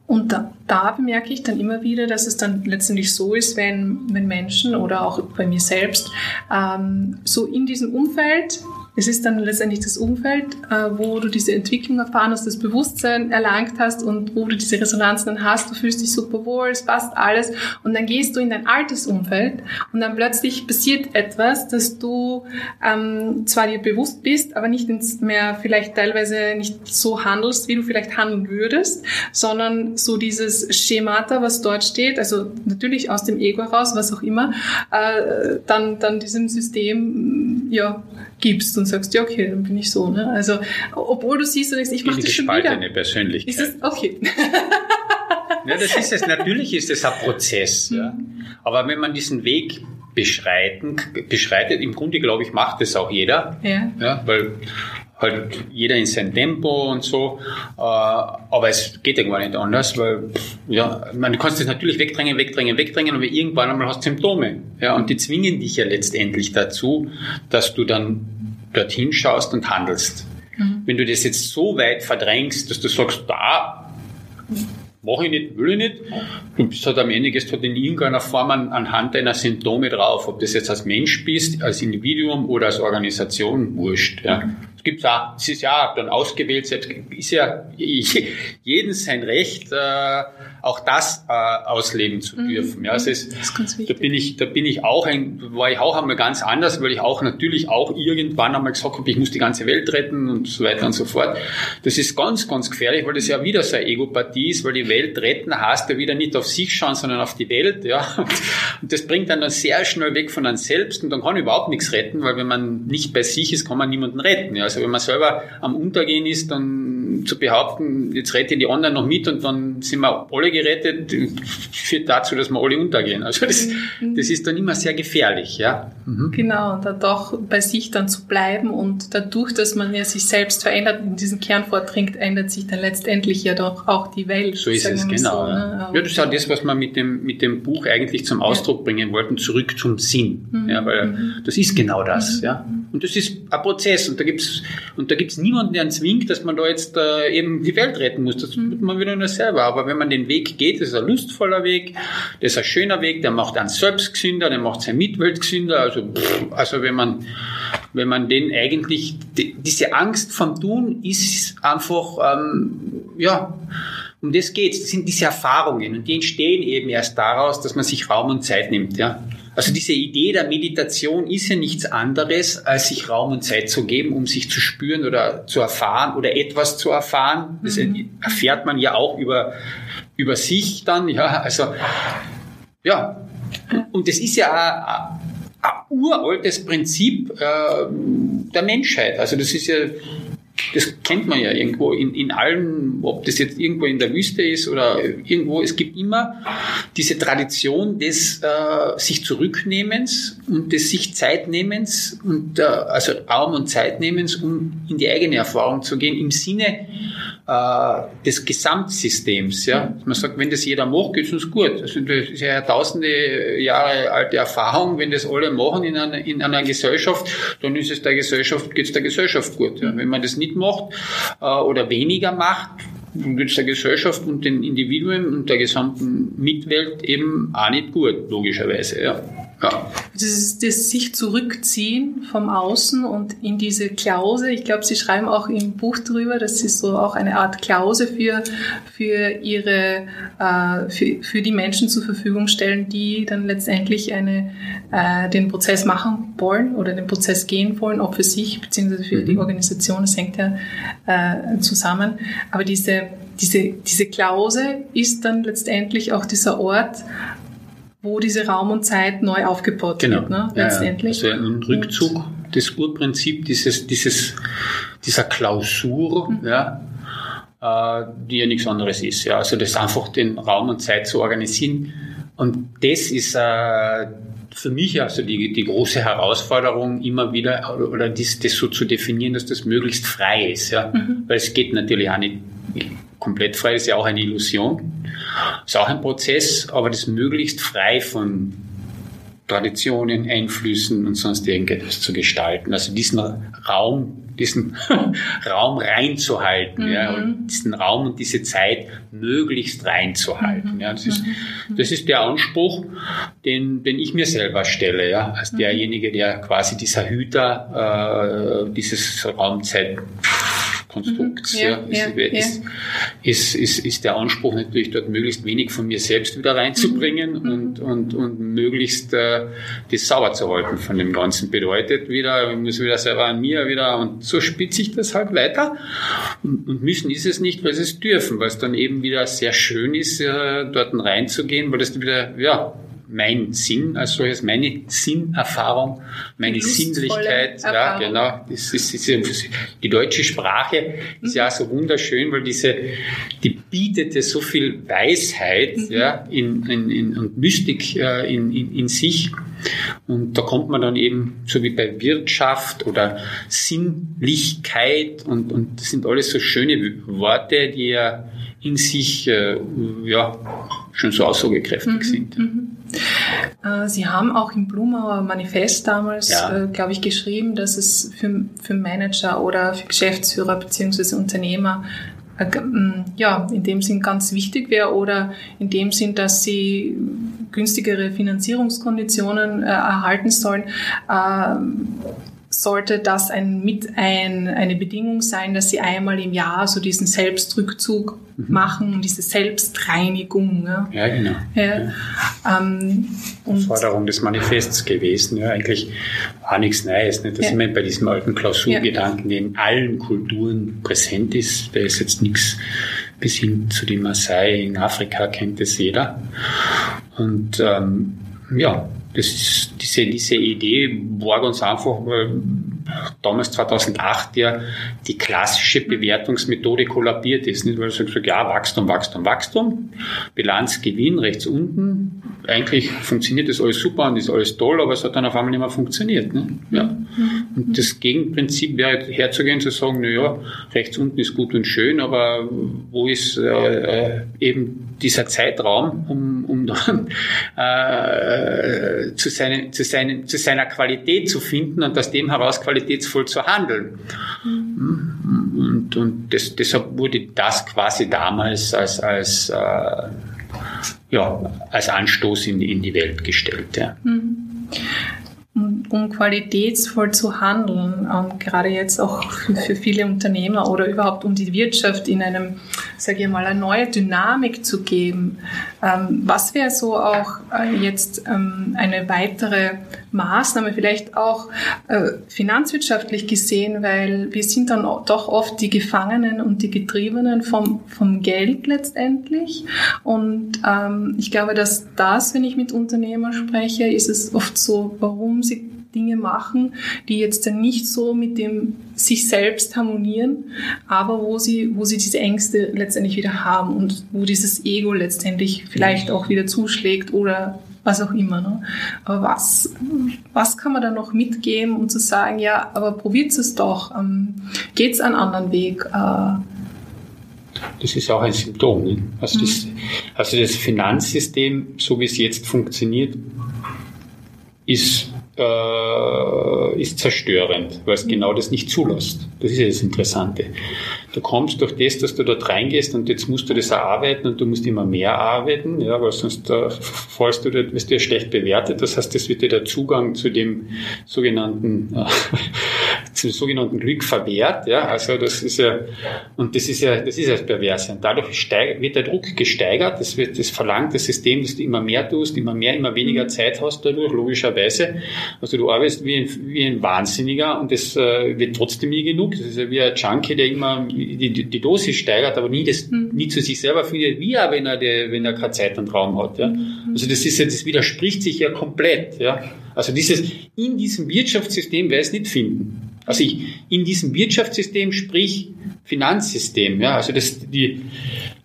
Und da, da, bemerke ich dann immer wieder, dass es dann letztendlich so ist, wenn, wenn Menschen oder auch bei mir selbst ähm, so in diesem Umfeld es ist dann letztendlich das Umfeld, äh, wo du diese Entwicklung erfahren hast, das Bewusstsein erlangt hast und wo du diese Resonanzen dann hast. Du fühlst dich super wohl, es passt alles. Und dann gehst du in dein altes Umfeld und dann plötzlich passiert etwas, dass du ähm, zwar dir bewusst bist, aber nicht mehr vielleicht teilweise nicht so handelst, wie du vielleicht handeln würdest, sondern so dieses Schemata, was dort steht, also natürlich aus dem Ego heraus, was auch immer, äh, dann, dann diesem System ja, gibst und sagst, ja, okay, dann bin ich so. Ne? Also, obwohl du siehst, du denkst, ich mache das schon wieder. Eine Persönlichkeit. Ist das, okay. ja, das ist es. Natürlich ist es ein Prozess. Ja. Mhm. Aber wenn man diesen Weg beschreiten, beschreitet, im Grunde glaube ich, macht das auch jeder. Ja. ja weil halt jeder in sein Tempo und so. Äh, aber es geht ja gar nicht anders, weil ja, man kannst es natürlich wegdrängen, wegdrängen, wegdrängen, aber irgendwann einmal hast du Symptome. Ja, und die zwingen dich ja letztendlich dazu, dass du dann dorthin schaust und handelst. Mhm. Wenn du das jetzt so weit verdrängst, dass du sagst, da mache ich nicht, will ich nicht. Du bist halt am Ende gehst halt in irgendeiner Form an, anhand deiner Symptome drauf, ob das jetzt als Mensch bist, als Individuum oder als Organisation, wurscht. Ja. Es gibt auch, es ist ja dann ausgewählt, selbst ist ja jeden sein Recht, äh, auch das äh, ausleben zu mhm. dürfen. Ja, es ist, das ist ganz wichtig. Da bin ich, da bin ich auch ein, war ich auch einmal ganz anders, weil ich auch natürlich auch irgendwann einmal gesagt habe, ich muss die ganze Welt retten und so weiter und so fort. Das ist ganz, ganz gefährlich, weil das ja wieder so eine Egopathie ist, weil die Welt retten heißt ja wieder nicht auf sich schauen, sondern auf die Welt, ja. Und das bringt dann, dann sehr schnell weg von einem selbst und dann kann ich überhaupt nichts retten, weil wenn man nicht bei sich ist, kann man niemanden retten. Ja. Also wenn man selber am Untergehen ist, dann zu behaupten, jetzt rette die anderen noch mit und dann sind wir alle gerettet, führt dazu, dass wir alle untergehen. Also das, mhm. das ist dann immer sehr gefährlich, ja. Mhm. Genau, und da doch bei sich dann zu bleiben und dadurch, dass man ja sich selbst verändert, in diesen Kern vordringt, ändert sich dann letztendlich ja doch auch die Welt. So ist es, genau. So, ne? Ja, das ist auch das, was wir mit dem, mit dem Buch eigentlich zum Ausdruck ja. bringen wollten, zurück zum Sinn. Mhm. Ja, weil mhm. das ist genau das, mhm. ja. Und das ist ein Prozess und da gibt's und da gibt's niemanden, der einen zwingt, dass man da jetzt äh, eben die Welt retten muss. Das tut mhm. man wieder nur selber. Aber wenn man den Weg geht, das ist ein lustvoller Weg, das ist ein schöner Weg, der macht einen selbst gesünder, der macht seine Mitwelt gesünder. Also, pff, also wenn man wenn man den eigentlich die, diese Angst vom Tun ist einfach ähm, ja um das geht's. Das sind diese Erfahrungen und die entstehen eben erst daraus, dass man sich Raum und Zeit nimmt. Ja. Also diese Idee der Meditation ist ja nichts anderes, als sich Raum und Zeit zu geben, um sich zu spüren oder zu erfahren oder etwas zu erfahren. Das mhm. erfährt man ja auch über, über sich dann, ja, also, ja. Und das ist ja ein, ein uraltes Prinzip äh, der Menschheit. Also das ist ja das kennt man ja irgendwo in, in allen, ob das jetzt irgendwo in der Wüste ist oder irgendwo, es gibt immer diese Tradition des äh, sich Zurücknehmens und des sich Zeitnehmens und äh, also Raum und Zeitnehmens, um in die eigene Erfahrung zu gehen, im Sinne äh, des Gesamtsystems. Ja? Man sagt, wenn das jeder macht, geht es uns gut. Also das ist ja tausende Jahre alte Erfahrung. Wenn das alle machen in einer, in einer Gesellschaft, dann ist es der Gesellschaft, geht es der Gesellschaft gut. Ja? Wenn man das nicht macht äh, oder weniger macht, dann geht es der Gesellschaft und den Individuen und der gesamten Mitwelt eben auch nicht gut, logischerweise. Ja. Ja. Das das sich zurückziehen vom Außen und in diese Klause. Ich glaube, Sie schreiben auch im Buch drüber, dass Sie so auch eine Art Klause für, für ihre, äh, für, für die Menschen zur Verfügung stellen, die dann letztendlich eine, äh, den Prozess machen wollen oder den Prozess gehen wollen, ob für sich beziehungsweise für mhm. die Organisation. Das hängt ja äh, zusammen. Aber diese, diese, diese Klause ist dann letztendlich auch dieser Ort, wo diese Raum und Zeit neu aufgebaut genau. wird, ne? letztendlich. Ja, also ein Rückzug, und das Urprinzip dieses, dieses, dieser Klausur, mhm. ja, äh, die ja nichts anderes ist. Ja. Also das einfach den Raum und Zeit zu organisieren. Und das ist äh, für mich also die, die große Herausforderung, immer wieder oder, oder das, das so zu definieren, dass das möglichst frei ist. Ja. Mhm. Weil es geht natürlich auch nicht komplett frei, ist ja auch eine Illusion. Ist auch ein Prozess, aber das möglichst frei von Traditionen, Einflüssen und sonst irgendetwas zu gestalten. Also diesen Raum, diesen Raum reinzuhalten, mhm. ja, und diesen Raum und diese Zeit möglichst reinzuhalten. Mhm. Ja, das ist, mhm. das ist der Anspruch, den, den ich mir selber stelle, ja, als mhm. derjenige, der quasi dieser Hüter äh, dieses Raumzeit Konstrukts. Mhm. Ja, ja, ist, ist, ist, ist, der Anspruch natürlich dort möglichst wenig von mir selbst wieder reinzubringen mhm. und, und, und möglichst äh, das sauber zu halten von dem Ganzen. Bedeutet wieder, ich muss wieder selber an mir wieder und so spitze ich das halt weiter. Und, und müssen ist es nicht, weil sie es dürfen, weil es dann eben wieder sehr schön ist, äh, dort reinzugehen, weil das wieder, ja, mein Sinn als solches, meine Sinnerfahrung, meine Sinnlichkeit. Ja, genau. Das ist, das ist, die deutsche Sprache ist ja so wunderschön, weil diese, die bietet ja so viel Weisheit mhm. ja, in, in, in, und Mystik äh, in, in, in sich. Und da kommt man dann eben, so wie bei Wirtschaft oder Sinnlichkeit und, und das sind alles so schöne Worte, die ja in sich äh, ja, schon so aussagekräftig mhm. sind. Mhm. Äh, Sie haben auch im Blumauer Manifest damals, ja. äh, glaube ich, geschrieben, dass es für, für Manager oder für Geschäftsführer beziehungsweise Unternehmer äh, ja, in dem Sinn ganz wichtig wäre oder in dem Sinn, dass sie günstigere Finanzierungskonditionen äh, erhalten sollen. Äh, sollte das ein, mit ein, eine Bedingung sein, dass sie einmal im Jahr so diesen Selbstrückzug mhm. machen, diese Selbstreinigung. Ja, ja genau. Ja. Ja. Ähm, Forderung des Manifests gewesen, ja, eigentlich auch nichts Neues. Nicht? Das ja. sind wir bei diesem alten Klausurgedanken, der in allen Kulturen präsent ist. Der ist jetzt nichts bis hin zu den Maasai in Afrika kennt es jeder. Und ähm, ja, das ist, diese, diese Idee war ganz einfach, weil damals 2008 ja die klassische Bewertungsmethode kollabiert ist. Nicht? Weil ich gesagt ja, Wachstum, Wachstum, Wachstum, Bilanz, Gewinn rechts unten. Eigentlich funktioniert das alles super und ist alles toll, aber es hat dann auf einmal nicht mehr funktioniert. Ne? Ja. Und das Gegenprinzip wäre herzugehen, zu sagen, na ja, rechts unten ist gut und schön, aber wo ist äh, äh eben dieser Zeitraum, um, um dann äh, zu, seine, zu, seine, zu seiner Qualität zu finden und aus dem heraus qualitätsvoll zu handeln. Und, und das, deshalb wurde das quasi damals als, als, äh, ja, als Anstoß in die, in die Welt gestellt. Ja. Mhm um qualitätsvoll zu handeln, ähm, gerade jetzt auch für, für, viele Unternehmer oder überhaupt um die Wirtschaft in einem, sage ich mal, eine neue Dynamik zu geben. Ähm, was wäre so auch äh, jetzt ähm, eine weitere Maßnahme, vielleicht auch äh, finanzwirtschaftlich gesehen, weil wir sind dann doch oft die Gefangenen und die Getriebenen vom, vom Geld letztendlich. Und ähm, ich glaube, dass das, wenn ich mit Unternehmern spreche, ist es oft so, warum sie Dinge machen, die jetzt dann nicht so mit dem sich selbst harmonieren, aber wo sie, wo sie diese Ängste letztendlich wieder haben und wo dieses Ego letztendlich vielleicht auch wieder zuschlägt oder was auch immer. Ne? Aber was, was kann man da noch mitgeben, um zu sagen, ja, aber probiert es doch, ähm, geht es einen anderen Weg? Äh, das ist auch ein Symptom. Ne? Also, mhm. das, also das Finanzsystem, so wie es jetzt funktioniert, ist äh, ist zerstörend, weil es genau das nicht zulässt. Das ist ja das Interessante. Du kommst durch das, dass du dort reingehst und jetzt musst du das erarbeiten und du musst immer mehr arbeiten, ja, weil sonst äh, fallst du, dort, wirst du ja schlecht bewertet. Das heißt, das wird dir der Zugang zu dem sogenannten, äh, zum sogenannten Glück verwehrt, ja, also das ist ja, und das ist ja, das ist ja das Perverse. Und dadurch steig, wird der Druck gesteigert, das wird, das verlangt das System, dass du immer mehr tust, immer mehr, immer weniger Zeit hast dadurch, logischerweise. Also du arbeitest wie ein, wie ein Wahnsinniger und das äh, wird trotzdem nie genug. Das ist ja wie ein Junkie, der immer die, die, die Dosis steigert, aber nie, das, mhm. nie zu sich selber findet, wie er, wenn er, die, wenn er keine Zeit und Raum hat. Ja? Mhm. Also das ist ja, das widerspricht sich ja komplett. Ja? Also dieses, in diesem Wirtschaftssystem werde ich es nicht finden. Also ich, in diesem Wirtschaftssystem, sprich Finanzsystem, ja, also das, die,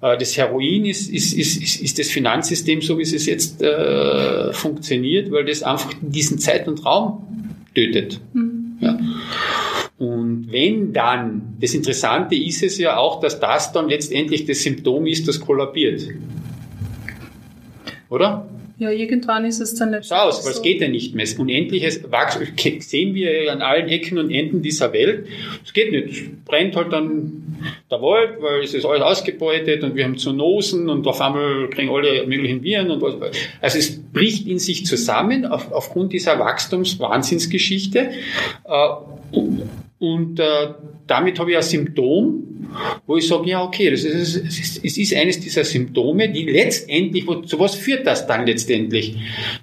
äh, das Heroin ist, ist, ist, ist, ist das Finanzsystem, so wie es jetzt äh, funktioniert, weil das einfach diesen Zeit und Raum tötet. Mhm. Ja. Und wenn dann, das Interessante ist es ja auch, dass das dann letztendlich das Symptom ist, das kollabiert. Oder? Ja, irgendwann ist es dann nicht aus, weil so. es geht ja nicht mehr. Unendliches Wachstum sehen wir an allen Ecken und Enden dieser Welt. Es geht nicht. Brennt halt dann der Wald, weil es ist alles ausgebeutet und wir haben Zoonosen und auf einmal kriegen alle möglichen Viren und was. Also es bricht in sich zusammen auf, aufgrund dieser Wachstumswahnsinnsgeschichte. Äh, und äh, damit habe ich ein Symptom, wo ich sage, ja, okay, das ist, es, ist, es ist eines dieser Symptome, die letztendlich, wo, zu was führt das dann letztendlich?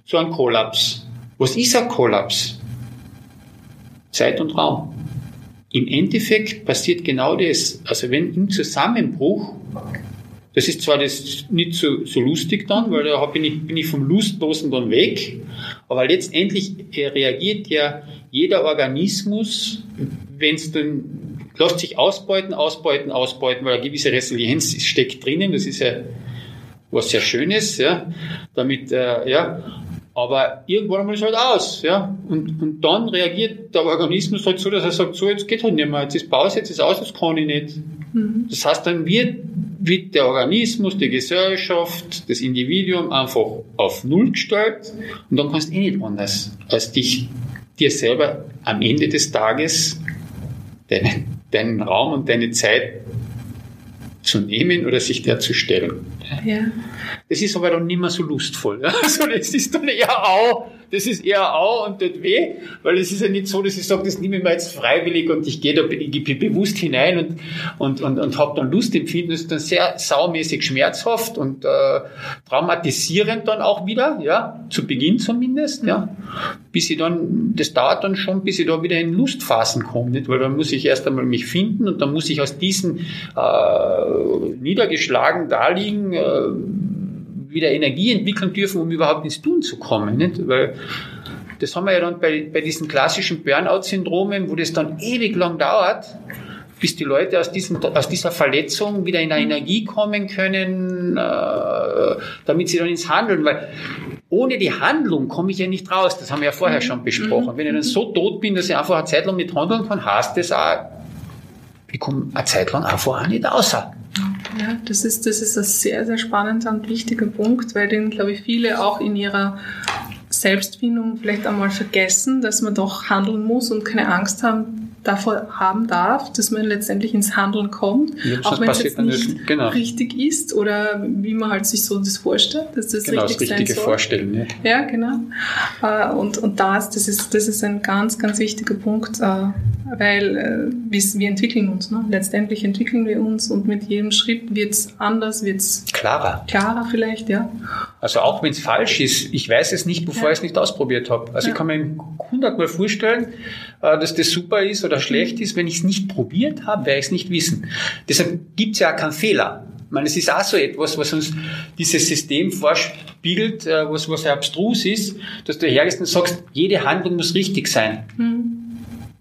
Zu einem Kollaps. Was ist ein Kollaps? Zeit und Raum. Im Endeffekt passiert genau das. Also wenn im Zusammenbruch, das ist zwar das nicht so, so lustig dann, weil da bin ich, bin ich vom Lustlosen dann weg, aber letztendlich reagiert ja jeder Organismus, wenn es dann lässt sich ausbeuten, ausbeuten, ausbeuten, weil eine gewisse Resilienz steckt drinnen. Das ist ja was sehr Schönes, ja. Damit, äh, ja. Aber irgendwann mal ist halt aus, ja. Und, und dann reagiert der Organismus halt so, dass er sagt, so, jetzt geht halt nicht mehr, jetzt ist Pause, jetzt ist aus, das kann ich nicht. Mhm. Das heißt, dann wird, wird der Organismus, die Gesellschaft, das Individuum einfach auf Null gestellt und dann kannst du eh nicht anders, als dich dir selber am Ende des Tages deinen, deinen Raum und deine Zeit zu nehmen oder sich der zu stellen. Ja. Das ist aber dann nicht mehr so lustvoll. Also das ist dann eher auch das ist eher au und tut weh, weil es ist ja nicht so, dass ich sage, das nehme ich mir jetzt freiwillig und ich gehe da bewusst hinein und, und, und, und habe dann Lustempfinden. Das ist dann sehr saumäßig schmerzhaft und äh, traumatisierend dann auch wieder, ja, zu Beginn zumindest, ja, bis ich dann, das dauert dann schon, bis ich da wieder in Lustphasen komme, nicht? weil dann muss ich erst einmal mich finden und dann muss ich aus diesen äh, niedergeschlagen daliegen, äh, wieder Energie entwickeln dürfen, um überhaupt ins Tun zu kommen. Nicht? Weil das haben wir ja dann bei, bei diesen klassischen Burnout-Syndromen, wo das dann ewig lang dauert, bis die Leute aus, diesem, aus dieser Verletzung wieder in eine Energie kommen können, äh, damit sie dann ins Handeln, weil ohne die Handlung komme ich ja nicht raus. Das haben wir ja vorher mhm. schon besprochen. Wenn ich dann so tot bin, dass ich einfach eine Zeit lang nicht handeln kann, heißt das auch, ich komme eine Zeit lang einfach auch nicht außer. Ja, das ist, das ist ein sehr, sehr spannender und wichtiger Punkt, weil den, glaube ich, viele auch in ihrer Selbstfindung vielleicht einmal vergessen, dass man doch handeln muss und keine Angst haben, davor haben darf, dass man letztendlich ins Handeln kommt, ja, auch wenn es jetzt nicht genau. richtig ist oder wie man halt sich so das vorstellt, dass das genau, richtig das richtige sein soll. Vorstellen. Ja, ja genau. Äh, und, und das, das ist, das ist ein ganz, ganz wichtiger Punkt, äh, weil äh, wir entwickeln uns. Ne? Letztendlich entwickeln wir uns und mit jedem Schritt wird es anders, wird es klarer. Klarer vielleicht, ja. Also auch wenn es falsch ist, ich weiß es nicht, bevor ja. Ich es nicht ausprobiert habe. Also ja. ich kann mir hundertmal vorstellen, dass das super ist oder schlecht ist. Wenn ich es nicht probiert habe, werde ich es nicht wissen. Deshalb gibt es ja auch keinen Fehler. Ich meine, es ist auch so etwas, was uns dieses System vorspiegelt, was, was abstrus ist, dass du hergehst und sagst, jede Handlung muss richtig sein. Mhm.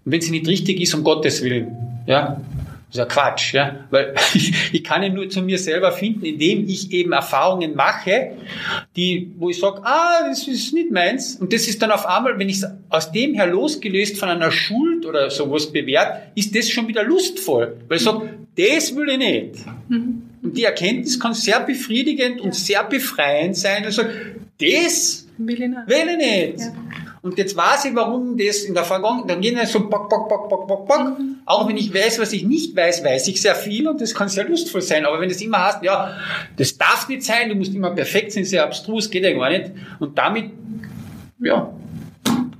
Und wenn sie nicht richtig ist, um Gottes Willen, ja, das ist ja Quatsch, ja, weil ich, ich kann ihn nur zu mir selber finden, indem ich eben Erfahrungen mache, die, wo ich sage, ah, das ist nicht meins. Und das ist dann auf einmal, wenn ich es aus dem her losgelöst von einer Schuld oder sowas bewährt, ist das schon wieder lustvoll, weil ich sage, das will ich nicht. Mhm. Und die Erkenntnis kann sehr befriedigend und sehr befreiend sein. Und sage, das will ich nicht. Will ich nicht. Ja. Und jetzt weiß ich, warum das in der Vergangenheit, dann gehen so bock, bock, bock, bock, bock, bock. Mhm. Auch wenn ich weiß, was ich nicht weiß, weiß ich sehr viel und das kann sehr lustvoll sein. Aber wenn das immer heißt, ja, das darf nicht sein, du musst immer perfekt sein, sehr abstrus, geht ja gar nicht. Und damit, ja,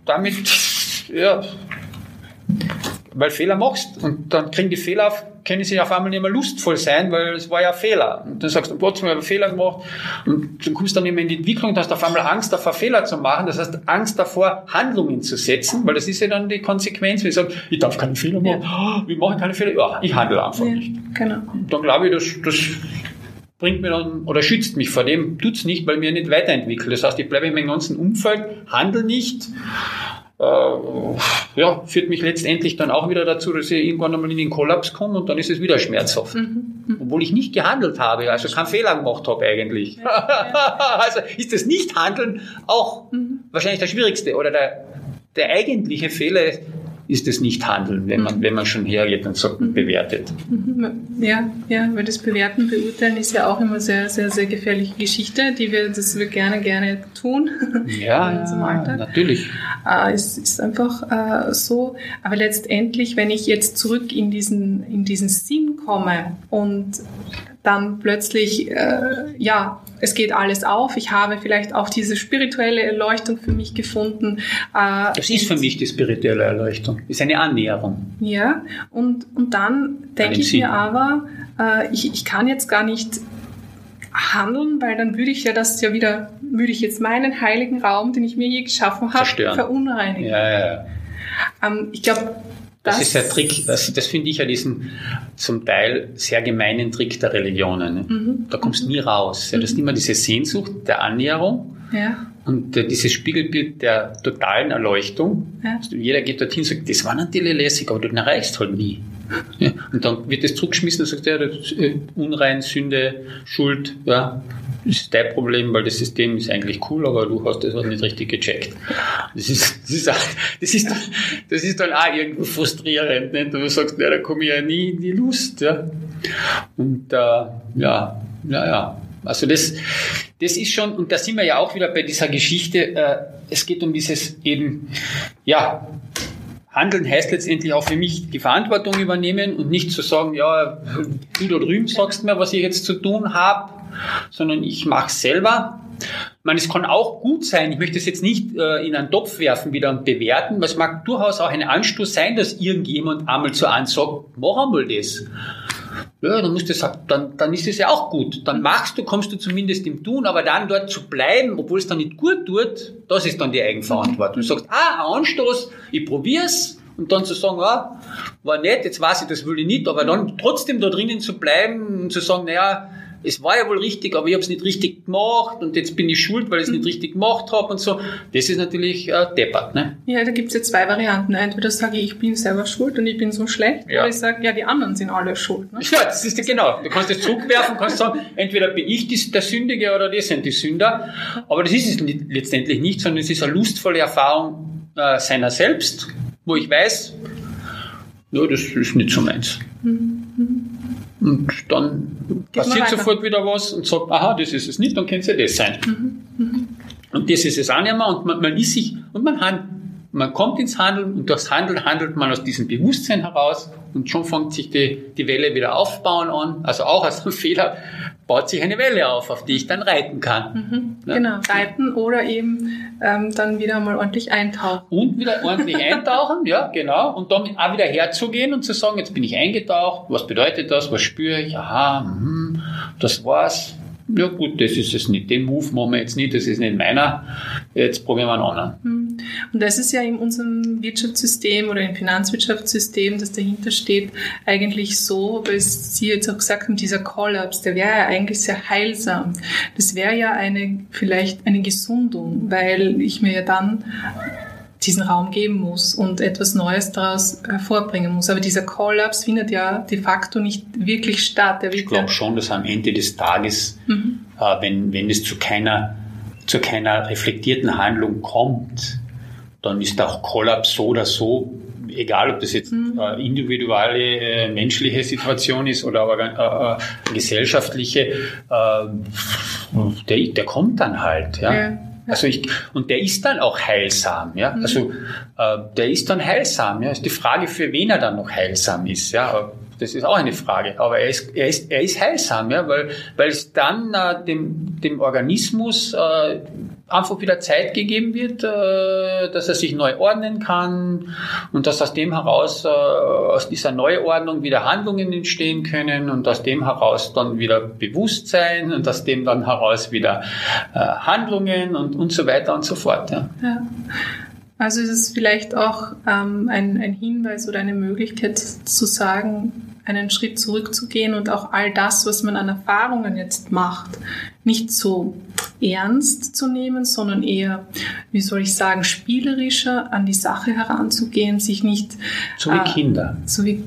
damit, ja, weil Fehler machst und dann kriegen die Fehler auf, können sie auf einmal nicht mehr lustvoll sein, weil es war ja ein Fehler. Und dann sagst du, Gott, ich habe Fehler gemacht und dann kommst du dann immer in die Entwicklung und hast auf einmal Angst davor, Fehler zu machen. Das heißt, Angst davor, Handlungen zu setzen, weil das ist ja dann die Konsequenz. Wir sagen, ich darf keine Fehler machen. Ja. Oh, wie mache ich keine Fehler? Ja, ich handle einfach ja, nicht. Genau. Und dann glaube ich, das, das bringt mir dann oder schützt mich vor dem, tut's nicht, weil mir nicht weiterentwickelt. Das heißt, ich bleibe in meinem ganzen Umfeld, handle nicht ja, führt mich letztendlich dann auch wieder dazu, dass ich irgendwann einmal in den Kollaps komme und dann ist es wieder schmerzhaft. Mhm. mhm. Obwohl ich nicht gehandelt habe, also keinen Fehler gemacht habe eigentlich. Ja, ja. also ist das Nicht-Handeln auch mhm. wahrscheinlich der schwierigste oder der, der eigentliche Fehler, ist es nicht Handeln, wenn man, mhm. wenn man schon hergeht und sagt, mhm. bewertet. Mhm. Ja, ja, weil das Bewerten, Beurteilen ist ja auch immer sehr, sehr, sehr gefährliche Geschichte, die wir, das wir gerne, gerne tun. Ja, natürlich. Äh, es ist einfach äh, so. Aber letztendlich, wenn ich jetzt zurück in diesen, in diesen Sinn komme und dann plötzlich, äh, ja, es geht alles auf. Ich habe vielleicht auch diese spirituelle Erleuchtung für mich gefunden. Äh, das ist für mich die spirituelle Erleuchtung. Ist eine Annäherung. Ja, und, und dann denke ich Sinn. mir aber, äh, ich, ich kann jetzt gar nicht handeln, weil dann würde ich ja das ja wieder, würde ich jetzt meinen heiligen Raum, den ich mir je geschaffen habe, verunreinigen. Ja, ja, ja. Ähm, ich glaube, das, das ist der Trick, das, das finde ich ja diesen zum Teil sehr gemeinen Trick der Religionen. Ne? Mhm. Da kommst du nie raus. Ja, du hast mhm. immer diese Sehnsucht der Annäherung ja. und äh, dieses Spiegelbild der totalen Erleuchtung. Ja. Also jeder geht dorthin und sagt, das war natürlich lässig, aber du erreichst halt nie. Ja, und dann wird das zurückgeschmissen und sagt, ja, das äh, Unrein, Sünde, Schuld, ja, ist dein Problem, weil das System ist eigentlich cool, aber du hast das auch nicht richtig gecheckt. Das ist, das ist, das ist, das ist dann auch irgendwo frustrierend, nicht? Du sagst, ja, da komme ich ja nie in die Lust, ja. Und, äh, ja, ja, ja. Also das, das ist schon, und da sind wir ja auch wieder bei dieser Geschichte, äh, es geht um dieses eben, ja, Handeln heißt letztendlich auch für mich die Verantwortung übernehmen und nicht zu sagen, ja, du da drüben sagst mir, was ich jetzt zu tun habe, sondern ich mache selber. Ich meine, es kann auch gut sein, ich möchte es jetzt nicht äh, in einen Topf werfen wieder und bewerten, weil es mag durchaus auch ein Anstoß sein, dass irgendjemand einmal zu einem sagt, mach einmal das. Ja, dann, musst du, dann, dann ist es ja auch gut. Dann machst du, kommst du zumindest im Tun, aber dann dort zu bleiben, obwohl es dann nicht gut tut, das ist dann die Eigenverantwortung. Du sagst, ah, ein Anstoß, ich probier's, und dann zu sagen, ah, war nett, jetzt weiß ich, das will ich nicht, aber dann trotzdem da drinnen zu bleiben und zu sagen, naja, es war ja wohl richtig, aber ich habe es nicht richtig gemacht und jetzt bin ich schuld, weil ich es nicht richtig gemacht habe und so. Das ist natürlich äh, deppert. Ne? Ja, da gibt es ja zwei Varianten. Entweder sage ich, ich bin selber schuld und ich bin so schlecht, ja. oder ich sage, ja, die anderen sind alle schuld. Ne? Ja, das ist genau. Du kannst das zurückwerfen, kannst sagen, entweder bin ich die, der Sündige oder die sind die Sünder. Aber das ist es letztendlich nicht, sondern es ist eine lustvolle Erfahrung äh, seiner selbst, wo ich weiß, ja, das ist nicht so meins. Mhm. Und dann passiert sofort wieder was und sagt, aha, das ist es nicht, dann könnte es ja das sein. Mhm. Mhm. Und das ist es auch nicht mehr und man, man ist sich und man handelt. Man kommt ins Handeln und das Handeln handelt man aus diesem Bewusstsein heraus und schon fängt sich die, die Welle wieder aufbauen an. Also auch aus einem Fehler baut sich eine Welle auf, auf die ich dann reiten kann. Mhm, ja. Genau, reiten oder eben ähm, dann wieder mal ordentlich eintauchen. Und wieder ordentlich eintauchen, ja, genau. Und dann auch wieder herzugehen und zu sagen, jetzt bin ich eingetaucht, was bedeutet das, was spüre ich, aha, mh, das war's, ja gut, das ist es nicht. Den Move machen wir jetzt nicht, das ist nicht meiner. Jetzt probieren wir einen anderen. Hm. Und das ist ja in unserem Wirtschaftssystem oder im Finanzwirtschaftssystem, das dahinter steht, eigentlich so, weil Sie jetzt auch gesagt haben, dieser Kollaps, der wäre ja eigentlich sehr heilsam. Das wäre ja eine, vielleicht eine Gesundung, weil ich mir ja dann diesen Raum geben muss und etwas Neues daraus hervorbringen muss. Aber dieser Kollaps findet ja de facto nicht wirklich statt. ich glaube schon, dass am Ende des Tages, mhm. äh, wenn, wenn es zu keiner, zu keiner reflektierten Handlung kommt, dann ist auch Kollaps so oder so, egal ob das jetzt mhm. äh, individuelle äh, menschliche Situation ist oder aber äh, äh gesellschaftliche, äh, der, der kommt dann halt. Ja. ja Also ich, und der ist dann auch heilsam, ja. Mhm. Also äh, der ist dann heilsam, ja. Ist die Frage, für wen er dann noch heilsam ist, ja. Das ist auch eine Frage. Aber er ist, er ist, er ist heilsam, ja, weil, weil es dann äh, dem, dem Organismus äh, einfach wieder Zeit gegeben wird, äh, dass er sich neu ordnen kann und dass aus dem heraus, äh, aus dieser Neuordnung wieder Handlungen entstehen können und aus dem heraus dann wieder Bewusstsein und aus dem dann heraus wieder äh, Handlungen und, und so weiter und so fort. Ja. ja. Also ist es vielleicht auch ähm, ein, ein Hinweis oder eine Möglichkeit zu sagen, einen Schritt zurückzugehen und auch all das, was man an Erfahrungen jetzt macht, nicht so ernst zu nehmen, sondern eher, wie soll ich sagen, spielerischer an die Sache heranzugehen, sich nicht so wie äh, Kinder. So wie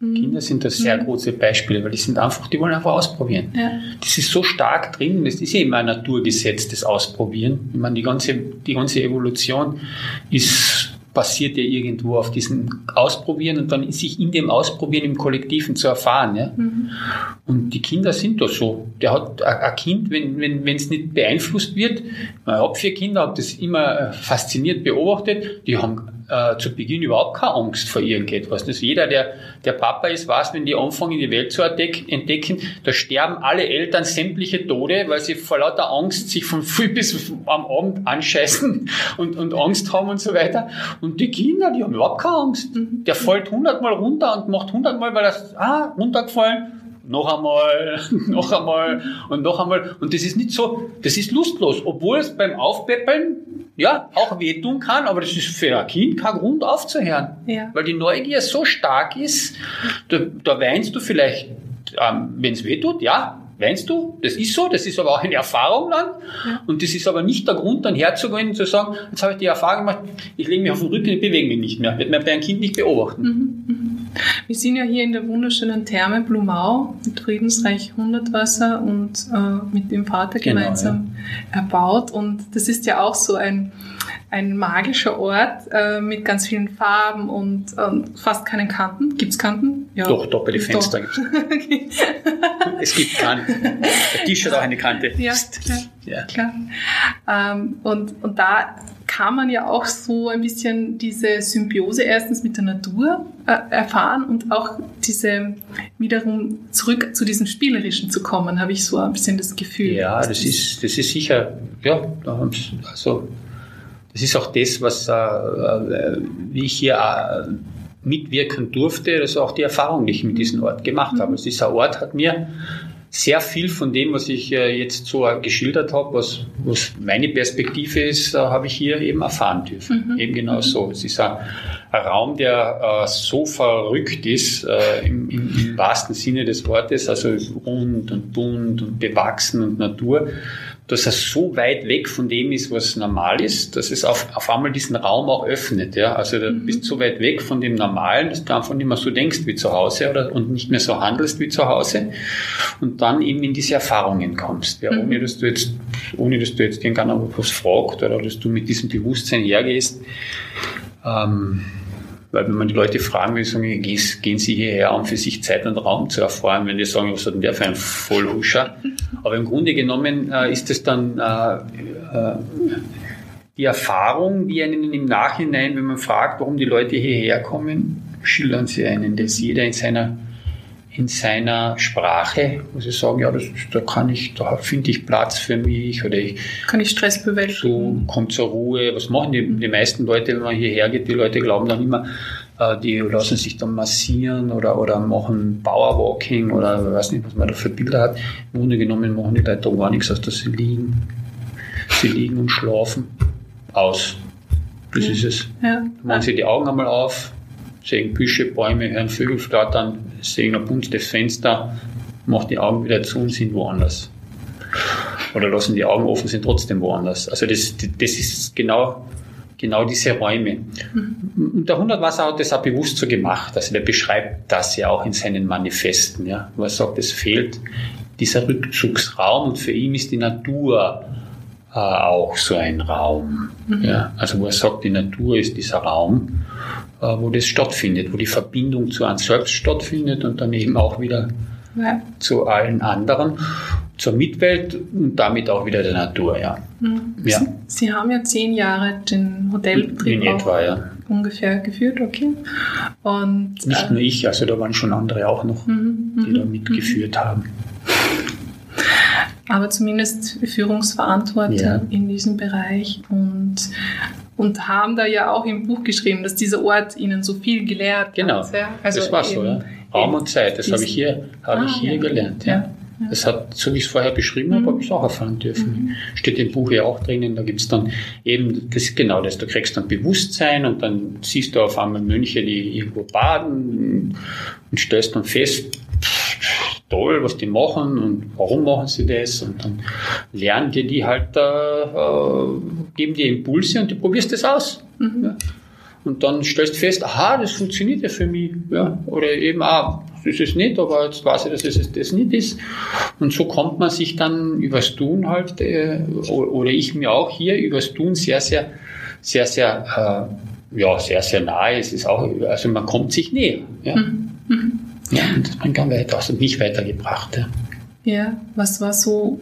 mhm. Kinder sind das sehr große Beispiele, weil die sind einfach, die wollen einfach ausprobieren. Ja. Das ist so stark drin, das ist ja immer ein Naturgesetz, das Ausprobieren. Ich meine, die ganze, die ganze Evolution ist basiert ja irgendwo auf diesem Ausprobieren und dann sich in dem Ausprobieren im Kollektiven zu erfahren. Ja? Mhm. Und die Kinder sind doch so. Der hat ein Kind, wenn wenn wenn, es nicht beeinflusst wird, ich habe vier Kinder, habe das immer äh, fasziniert beobachtet, die haben äh, zu Beginn überhaupt keine Angst vor irgendetwas. Das jeder, der, der Papa ist, weiß, wenn die anfangen, die Welt zu entdecken, da sterben alle Eltern sämtliche Tode, weil sie vor lauter Angst sich von früh bis am Abend anscheißen und, und Angst haben und so weiter. Und die Kinder, die haben überhaupt keine Angst. Der fällt hundertmal runter und macht hundertmal, weil er, ah, runtergefallen, noch einmal, noch einmal und noch einmal. Und das ist nicht so, das ist lustlos, obwohl es beim Aufpäppeln ja auch wehtun kann, aber das ist für ein Kind kein Grund aufzuhören. Ja. Weil die Neugier so stark ist, da, da weinst du vielleicht, ähm, wenn es wehtut, ja, weinst du, das ist so, das ist aber auch eine Erfahrung dann. Ja. Und das ist aber nicht der Grund, dann herzugehen und zu sagen, jetzt habe ich die Erfahrung gemacht, ich lege mich auf den Rücken, ich bewege mich nicht mehr. Wird man bei einem Kind nicht beobachten. Mhm. Mhm. Wir sind ja hier in der wunderschönen Therme Blumau mit Friedensreich Hundertwasser und äh, mit dem Vater genau, gemeinsam ja. erbaut. Und das ist ja auch so ein, ein magischer Ort äh, mit ganz vielen Farben und äh, fast keinen Kanten. Gibt es Kanten? Ja. Doch, doppelte Fenster gibt okay. es. gibt Kanten. Der Tisch hat auch eine Kante. Ja, ja, ja. klar. Ähm, und, und da kann man ja auch so ein bisschen diese Symbiose erstens mit der Natur äh, erfahren und auch diese wiederum zurück zu diesem Spielerischen zu kommen, habe ich so ein bisschen das Gefühl. Ja, das, das ist, das ist sicher, ja, also das ist auch das, was äh, äh, wie ich hier äh, mitwirken durfte, das ist auch die Erfahrung, die ich mit diesem Ort gemacht habe. Also dieser Ort hat mir sehr viel von dem, was ich äh, jetzt so geschildert habe, was, was meine Perspektive ist, äh, habe ich hier eben erfahren dürfen. Mhm. Eben genau mhm. so. Es ist ein, ein Raum, der äh, so verrückt ist, im, im, im wahrsten Sinne des Wortes, also rund und bunt und bewachsen und Natur, dass er so weit weg von dem ist, was normal ist, dass es auf, auf einmal diesen Raum auch öffnet. Ja? Also du mhm. bist so weit weg von dem Normalen, dass du einfach nicht mehr so denkst wie zu Hause oder, und nicht mehr so handelst wie zu Hause und dann eben in diese Erfahrungen kommst, ja? Mhm. ohne dass du jetzt, ohne dass du jetzt irgendeiner was fragt oder dass du mit diesem Bewusstsein hergehst. Ähm, weil wenn man die Leute fragen will, sagen, gehen Sie hierher, um für sich Zeit und Raum zu erfahren, wenn die sagen, was hat denn der für ein Vollhuscher? Aber im Grunde genommen äh, ist es dann äh, äh, die Erfahrung, die einen im Nachhinein, wenn man fragt, warum die Leute hierher kommen, schildern sie einen, dass jeder in seiner in seiner Sprache, muss ich sagen, ja, das, da kann ich, da finde ich Platz für mich oder ich kann ich Stress bewältigen. So kommt zur Ruhe. Was machen die, die meisten Leute, wenn man hierher geht? Die Leute glauben dann immer, äh, die lassen sich dann massieren oder, oder machen Powerwalking oder weiß nicht, was man da für Bilder hat. Im Grunde genommen machen die Leute gar nichts, als dass sie liegen. Sie liegen und schlafen. Aus. Das ja. ist es. Ja. Machen sie die Augen einmal auf, sehen Büsche, Bäume, hören Vögel flattern, sehen ein buntes Fenster, machen die Augen wieder zu und sind woanders. Oder lassen die Augen offen, sind trotzdem woanders. Also das, das ist genau, genau diese Räume. Mhm. Und der Hundertwasser hat das auch bewusst so gemacht. Also der beschreibt das ja auch in seinen Manifesten, ja, wo er sagt, es fehlt dieser Rückzugsraum und für ihn ist die Natur äh, auch so ein Raum. Mhm. Ja, also wo er sagt, die Natur ist dieser Raum äh, wo das stattfindet, wo die Verbindung zu einem selbst stattfindet und dann eben auch wieder ja. zu allen anderen. zur Mitwelt und damit auch wieder der Natur, ja. Mhm. ja. Sie, Sie, haben ja zehn Jahre den Hotelbetrieb In etwa, ja. ungefähr geführt, okay. Und, Nicht äh, nur ich, also da waren schon andere auch noch, mhm, die da mhm, mitgeführt haben. Aber zumindest Führungsverantwortung ja. in diesem Bereich und und haben da ja auch im Buch geschrieben, dass dieser Ort ihnen so viel gelehrt genau. hat. Genau, also das war so, ja. Raum und Zeit, das habe ich hier, hab ah, ich hier ja. gelernt. Ja. Das hat, so wie ich es vorher beschrieben habe, mhm. habe ich es auch erfahren dürfen. Mhm. Steht im Buch ja auch drinnen, da gibt es dann eben, das ist genau das, du kriegst dann Bewusstsein und dann siehst du auf einmal Mönche, die irgendwo baden und stellst dann fest, toll, was die machen und warum machen sie das und dann lernen dir die halt, äh, geben dir Impulse und du probierst das aus. Mhm. Ja. Und dann stellst du fest, aha, das funktioniert ja für mich. Ja. Oder eben, ah, das ist es nicht, aber jetzt weiß ich, dass es das nicht ist. Und so kommt man sich dann übers Tun halt, äh, oder ich mir auch hier übers Tun sehr, sehr, sehr, sehr, äh, ja, sehr, sehr nahe. Es ist auch, also man kommt sich näher. Ja. Mhm. Ja, und das bringt dann weiter, also mich weitergebracht. Ja. ja, was war so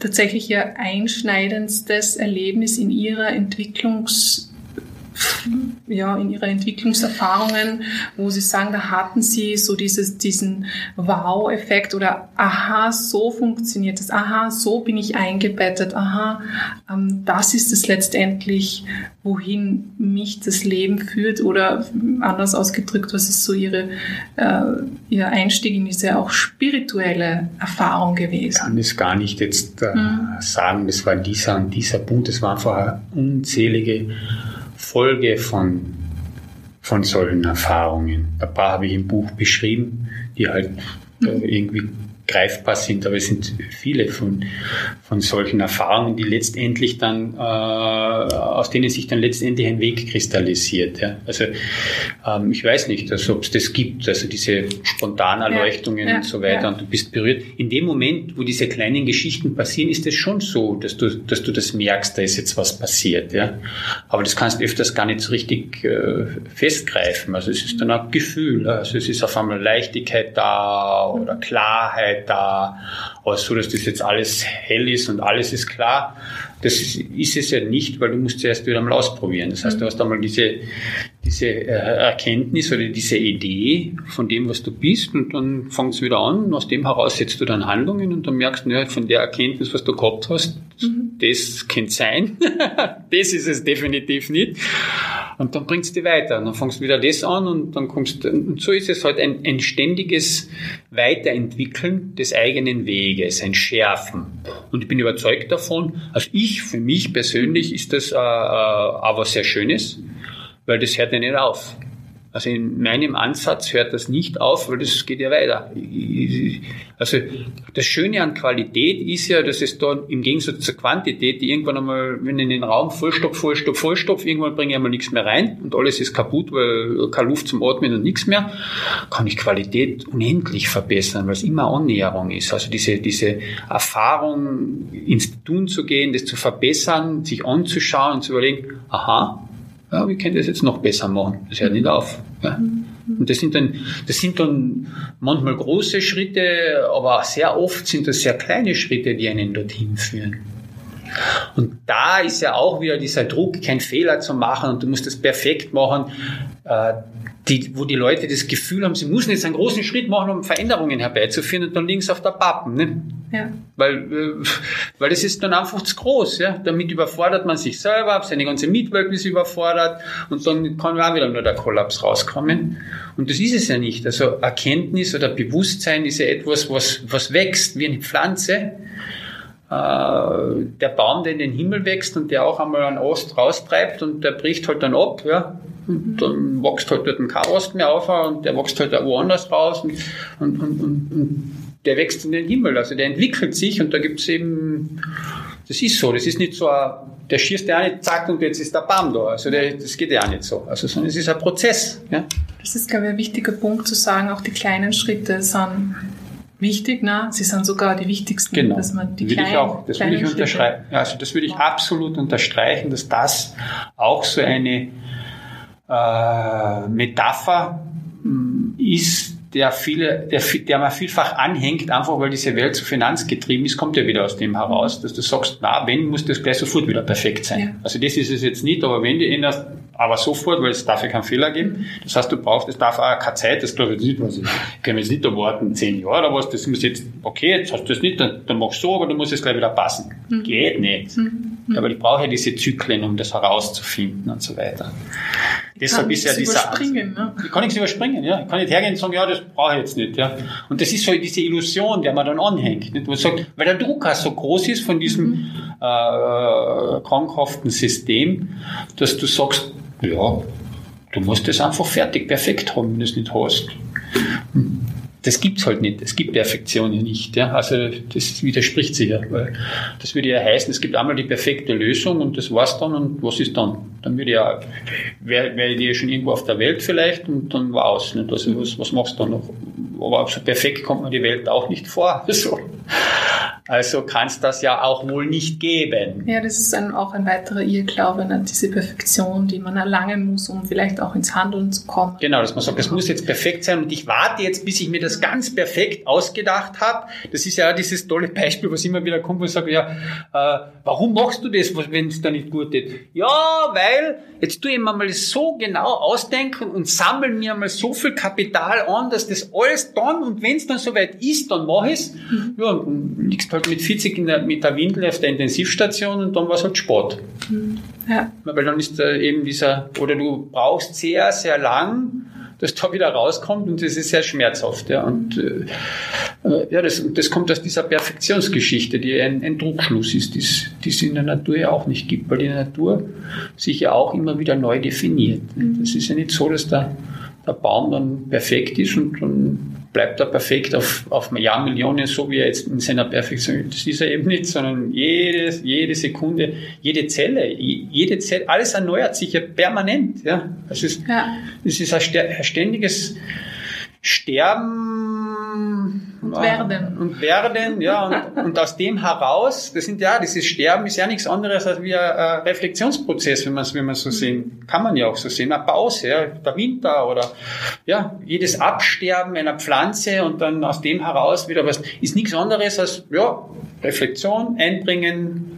tatsächlich Ihr einschneidendstes Erlebnis in Ihrer Entwicklungs- ja, in Ihrer Entwicklungserfahrungen, wo Sie sagen, da hatten Sie so dieses, diesen Wow-Effekt oder aha, so funktioniert das, aha, so bin ich eingebettet, aha, ähm, das ist es letztendlich, wohin mich das Leben führt oder anders ausgedrückt, was ist so Ihre, äh, Ihr Einstieg in diese auch spirituelle Erfahrung gewesen? Ich kann es gar nicht jetzt äh, mhm. sagen, das war dieser und dieser Punkt, es waren vorher unzählige Folge von, von solchen Erfahrungen. Ein paar habe ich im Buch beschrieben, die halt mhm. irgendwie greifbar sind, aber es sind viele von, von solchen Erfahrungen, die letztendlich dann, äh, aus denen sich dann letztendlich ein Weg kristallisiert. Ja. Also ähm, ich weiß nicht, also, ob es das gibt, also diese Spontanerleuchtungen ja, ja, und so weiter und du bist berührt. In dem Moment, wo diese kleinen Geschichten passieren, ist es schon so, dass du, dass du das merkst, da ist jetzt was passiert. Ja. Aber das kannst du öfters gar nicht so richtig äh, festgreifen. Also es ist dann ein Gefühl, also es ist auf einmal Leichtigkeit da oder Klarheit da, aber so, dass das jetzt alles hell ist und alles ist klar, das ist es ja nicht, weil du musst zuerst wieder mal ausprobieren. Das heißt, du hast einmal diese, diese äh, Erkenntnis oder diese Idee von dem, was du bist und dann fängst du wieder an und aus dem heraus setzt du dann Handlungen und dann merkst du, ja, von der Erkenntnis, was du gehabt hast, mhm. das könnte sein, das ist es definitiv nicht. Und dann bringst du weiter. Und dann fängst du wieder das an und dann kommst du, und so ist es halt ein, ein ständiges Weiterentwickeln des eigenen Weges, ein Schärfen. Und ich bin überzeugt davon, also ich, für mich persönlich ist das äh, äh, aber sehr Schönes, weil das hört ja nicht auf. Also in meinem Ansatz hört das nicht auf, weil das geht ja weiter. Also das Schöne an Qualität ist ja, dass es da im Gegensatz zur Quantität, die irgendwann einmal, wenn in den Raum vollstopf, vollstopf, vollstopf, irgendwann bringe ich einmal nichts mehr rein und alles ist kaputt, weil keine Luft zum Atmen und nichts mehr, kann ich Qualität unendlich verbessern, weil es immer Annäherung ist. Also diese, diese Erfahrung, ins Tun zu gehen, das zu verbessern, sich anzuschauen und zu überlegen, aha, ja, wie könnte ich das jetzt noch besser machen? Das hört nicht auf. Ja. Und das sind dann, das sind dann manchmal große Schritte, aber sehr oft sind das sehr kleine Schritte, die einen dorthin führen. Und da ist ja auch wieder dieser Druck, keinen Fehler zu machen und du musst das perfekt machen, die, wo die Leute das Gefühl haben, sie müssen jetzt einen großen Schritt machen, um Veränderungen herbeizuführen und dann liegen sie auf der Pappen. Ne? Ja. Weil, äh, weil das ist dann einfach zu groß. Ja? Damit überfordert man sich selber, seine ganze Mitwelt ist überfordert und dann kann auch wieder nur der Kollaps rauskommen. Und das ist es ja nicht. Also Erkenntnis oder Bewusstsein ist ja etwas, was, was wächst wie eine Pflanze äh, der Baum, der in den Himmel wächst und der auch einmal an Ost raustreibt und der bricht halt dann ab, ja. Und dann wächst halt dort ein Chaos mehr auf und der wächst halt woanders raus und, und, und, und, der wächst in den Himmel. Also der entwickelt sich und da gibt es eben, das ist so, das ist nicht so ein, der schießt ja nicht, zack, und jetzt ist der Baum da. Also der, das geht ja auch nicht so. Also sondern es ist ein Prozess. Ja? Das ist, glaube ich, ein wichtiger Punkt zu sagen, auch die kleinen Schritte sind wichtig, ne? Sie sind sogar die wichtigsten, genau. dass man die kleinen, ich auch, das würde ich unterschreiben. Also das würde ich absolut unterstreichen, dass das auch so eine äh, Metapher mm, ist, der viele, der, der man vielfach anhängt, einfach weil diese Welt so finanzgetrieben ist, kommt ja wieder aus dem heraus, dass du sagst, na, wenn, muss das gleich sofort wieder perfekt sein. Ja. Also das ist es jetzt nicht, aber wenn die änderst, aber sofort, weil es darf ja keinen Fehler geben. Das heißt, du brauchst, es darf auch keine Zeit, das glaube ich nicht, was ich, ich kann jetzt nicht erwarten, zehn Jahre oder was, das muss jetzt, okay, jetzt hast du das nicht, dann, dann machst du so, aber du musst es gleich wieder passen. Mhm. Geht nicht. Mhm. Aber ich brauche ja diese Zyklen, um das herauszufinden und so weiter. Deshalb ist ja dieser. Überspringen, ne? Ich kann nichts überspringen, ja. Ich kann nicht hergehen und sagen, ja, das brauche ich jetzt nicht, ja. Und das ist so diese Illusion, der man dann anhängt. Nicht? Man sagt, weil der Druck auch so groß ist von diesem mhm. äh, krankhaften System, dass du sagst, ja, du musst das einfach fertig, perfekt haben, wenn du es nicht hast. Das gibt's halt nicht. Es gibt Perfektion nicht. Ja? Also das widerspricht sich ja. Weil das würde ja heißen, es gibt einmal die perfekte Lösung und das war's dann und was ist dann? Dann würde ja, wäre wär die schon irgendwo auf der Welt vielleicht und dann war's. Nicht? Also was, was machst du dann noch? Aber so perfekt kommt man die Welt auch nicht vor. So. Also kann es das ja auch wohl nicht geben. Ja, das ist ein, auch ein weiterer Irrglaube, ne? diese Perfektion, die man erlangen muss, um vielleicht auch ins Handeln zu kommen. Genau, dass man sagt, es muss jetzt perfekt sein und ich warte jetzt, bis ich mir das ganz perfekt ausgedacht habe. Das ist ja dieses tolle Beispiel, was immer wieder kommt, wo ich sage, ja, äh, warum machst du das, wenn es da nicht gut ist? Ja, weil jetzt tue ich mir mal so genau ausdenken und sammle mir mal so viel Kapital an, dass das alles dann und wenn es dann soweit ist, dann mache ich es. Mhm. Ja, und liegst halt mit 40 der, mit der Windel auf der Intensivstation und dann war es halt Sport. Mhm. Ja. Weil dann ist äh, eben dieser, oder du brauchst sehr, sehr lang, dass da wieder rauskommt und das ist sehr schmerzhaft. Ja. Und äh, äh ja, das, das kommt aus dieser Perfektionsgeschichte, die ein, ein Druckschluss ist, die es in der Natur ja auch nicht gibt, weil die Natur sich ja auch immer wieder neu definiert. Es ist ja nicht so, dass der, der Baum dann perfekt ist und dann bleibt er perfekt auf, auf Jahrmillionen, so wie er jetzt in seiner Perfektion Das ist er eben nicht, sondern jede, jede Sekunde, jede Zelle, jede Zelle, alles erneuert sich ja permanent. Ja. Es ist, ja. es ist ein ständiges Sterben und werden. Und werden, ja. Und, und, aus dem heraus, das sind ja, dieses Sterben ist ja nichts anderes als wie ein Reflexionsprozess, wenn man es wenn man so sehen, kann man ja auch so sehen. Eine Pause, ja, der Winter oder ja, jedes Absterben einer Pflanze und dann aus dem heraus wieder was, ist nichts anderes als ja, Reflexion einbringen,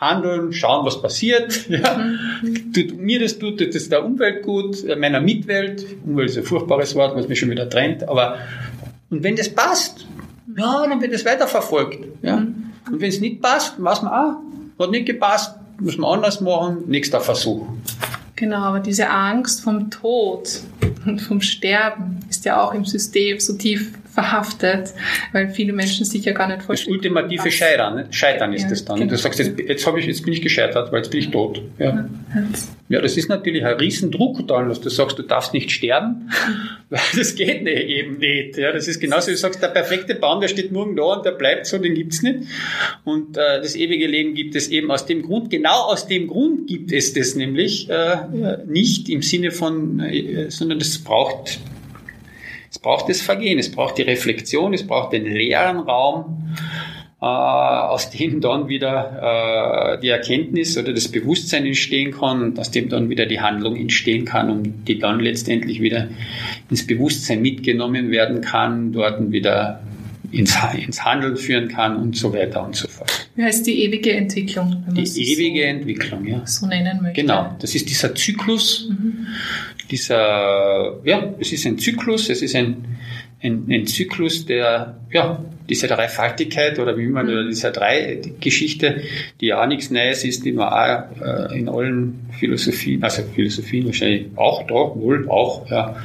handeln, schauen, was passiert. Ja. Mhm. Tut mir das tut, tut es der Umwelt gut, äh, meiner Mitwelt. Umwelt ist ein furchtbares Wort, was mich schon wieder trennt. Aber und wenn das passt, ja, dann wird es weiterverfolgt. Ja. Mhm. Und wenn es nicht passt, was man auch, hat nicht gepasst, muss man anders machen, nächster Versuch. Genau, aber diese Angst vom Tod und vom Sterben ist ja auch im System so tief verhaftet, weil viele Menschen sich ja gar nicht vorstellen. Das ultimative Scheitern, Scheitern ist ja, das dann. Genau. Du sagst, jetzt, jetzt, ich, jetzt bin ich gescheitert, weil jetzt bin ich tot. Ja. ja, das ist natürlich ein Riesendruck dann, dass du sagst, du darfst nicht sterben, weil das geht nicht, eben nicht. Ja, das ist genauso, wie du sagst, der perfekte Baum, der steht morgen da und der bleibt so, den gibt's nicht. Und äh, das ewige Leben gibt es eben aus dem Grund, genau aus dem Grund gibt es das nämlich äh, nicht im Sinne von, äh, sondern das braucht es braucht das Vergehen, es braucht die Reflexion, es braucht den leeren Raum, äh, aus dem dann wieder äh, die Erkenntnis oder das Bewusstsein entstehen kann und aus dem dann wieder die Handlung entstehen kann und die dann letztendlich wieder ins Bewusstsein mitgenommen werden kann, dort wieder ins, ins Handeln führen kann und so weiter und so fort. Wie heißt die ewige Entwicklung? die ewige so, Entwicklung, ja. So nennen möchte. Genau, das ist dieser Zyklus, mhm dieser, ja, es ist ein Zyklus, es ist ein, ein, ein Zyklus der, ja, dieser Dreifaltigkeit oder wie man, mhm. oder dieser Drei-Geschichte, die ja auch nichts Neues ist, die man auch äh, in allen Philosophien, also Philosophien wahrscheinlich auch da, wohl auch, ja,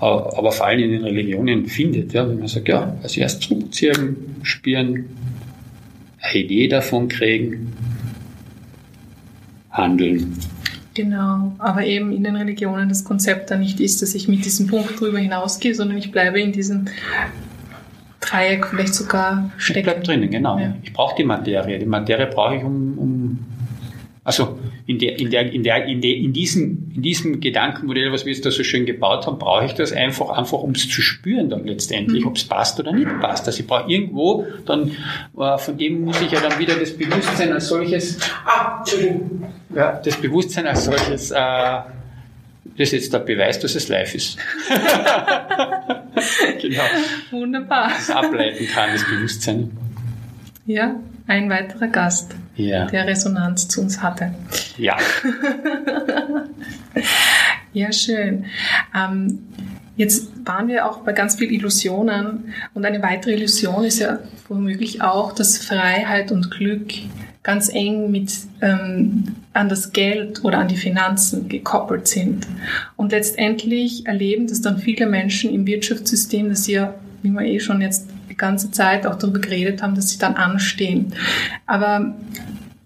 aber vor allem in den Religionen findet, ja, wenn man sagt, ja, als erst zurückziehen, spüren, eine Idee davon kriegen, handeln. Genau, aber eben in den Religionen das Konzept da nicht ist, dass ich mit diesem Punkt drüber hinausgehe, sondern ich bleibe in diesem Dreieck vielleicht sogar stecken. Ich bleibe drinnen, genau. Ja. Ich brauche die Materie. Die Materie brauche ich, um, um also in, der, in, der, in, der, in, der, in, diesem, in diesem Gedankenmodell, was wir jetzt da so schön gebaut haben, brauche ich das einfach, einfach um es zu spüren dann letztendlich, mhm. ob es passt oder nicht passt. Also ich brauche irgendwo dann, äh, von dem muss ich ja dann wieder das Bewusstsein als solches, ah, Entschuldigung, ja, das Bewusstsein als solches, äh, das ist jetzt der Beweis, dass es live ist. genau. Wunderbar. Das ableiten kann, das Bewusstsein. Ja, ein weiterer Gast, ja. der Resonanz zu uns hatte. Ja. ja, schön. Ähm, Jetzt waren wir auch bei ganz vielen Illusionen und eine weitere Illusion ist ja womöglich auch, dass Freiheit und Glück ganz eng mit ähm, an das Geld oder an die Finanzen gekoppelt sind. Und letztendlich erleben das dann viele Menschen im Wirtschaftssystem, dass sie ja, wie wir eh schon jetzt ganze Zeit auch darüber geredet haben, dass sie dann anstehen. Aber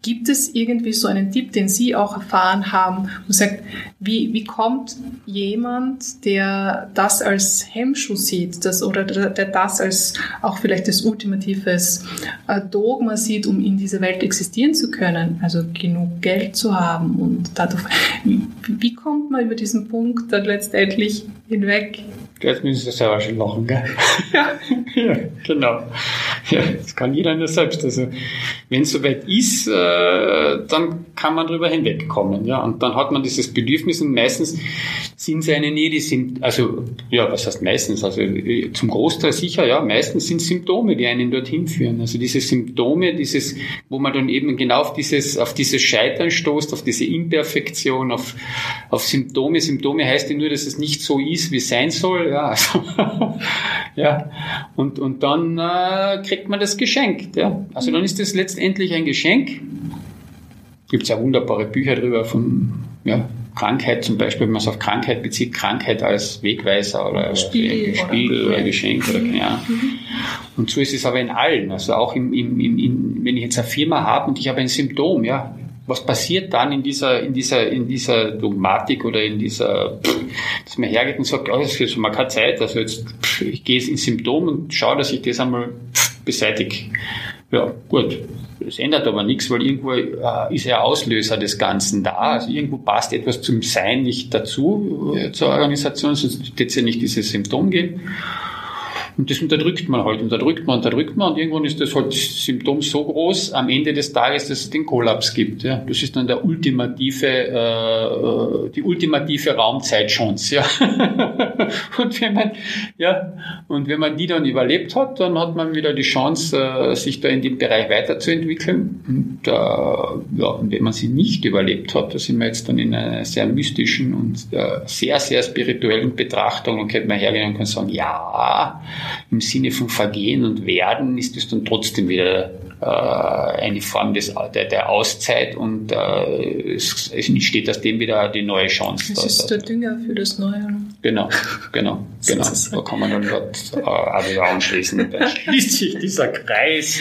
Gibt es irgendwie so einen Tipp, den Sie auch erfahren haben, wo sagt, wie, wie kommt jemand, der das als Hemmschuh sieht, das, oder der, der das als auch vielleicht das ultimatives äh, Dogma sieht, um in dieser Welt existieren zu können, also genug Geld zu haben und dadurch, wie kommt man über diesen Punkt dann letztendlich hinweg? Jetzt müssen Sie selber schon lachen, gell? ja. ja, genau. Ja, das kann jeder nur selbst. Also, wenn es soweit ist, äh, dann kann man drüber hinwegkommen. Ja? Und dann hat man dieses Bedürfnis und meistens sind es eine nie die sind, also, ja, was heißt meistens? Also, zum Großteil sicher, ja, meistens sind Symptome, die einen dorthin führen. Also, diese Symptome, dieses, wo man dann eben genau auf dieses, auf dieses Scheitern stoßt, auf diese Imperfektion, auf, auf Symptome. Symptome heißt ja nur, dass es nicht so ist, wie es sein soll ja, also, ja. Und, und dann äh, kriegt man das geschenkt, ja. Also dann ist das letztendlich ein Geschenk. Gibt es ja wunderbare Bücher drüber von, ja, Krankheit zum Beispiel, wenn man es auf Krankheit bezieht, Krankheit als Wegweiser oder Spiegel, Spiegel oder, oder, Geschenk oder keine Ahnung. Mhm. Und so ist es aber in allen. Also auch im, im, im, wenn ich jetzt eine Firma habe und ich habe ein Symptom, ja, was passiert dann in dieser, in dieser, in dieser Dogmatik oder in dieser, dass man hergeht und sagt, oh, das ist mal keine Zeit, also jetzt, ich gehe ins Symptom und schaue, dass ich das einmal beseitige. Ja, gut. Das ändert aber nichts, weil irgendwo äh, ist ja Auslöser des Ganzen da. Also irgendwo passt etwas zum Sein nicht dazu äh, zur Organisation, sonst hätte es ja nicht dieses Symptom geben. Und das unterdrückt man halt, unterdrückt man, unterdrückt man und irgendwann ist das halt Symptom so groß am Ende des Tages, dass es den Kollaps gibt. Ja. Das ist dann der ultimative, äh, die ultimative Raumzeitchance. Ja. und wenn man, ja, und wenn man die dann überlebt hat, dann hat man wieder die Chance, äh, sich da in dem Bereich weiterzuentwickeln. Und, äh, ja, wenn man sie nicht überlebt hat, da sind wir jetzt dann in einer sehr mystischen und äh, sehr, sehr spirituellen Betrachtung und könnte man hergehen und kann sagen, ja, im Sinne von Vergehen und Werden ist es dann trotzdem wieder eine Form des, der, der Auszeit und äh, es, es entsteht aus dem wieder die neue Chance. Das ist der Dünger für das Neue. Genau, genau, genau. Da kann man dann dort äh, auch wieder anschließen. Da schließt sich dieser Kreis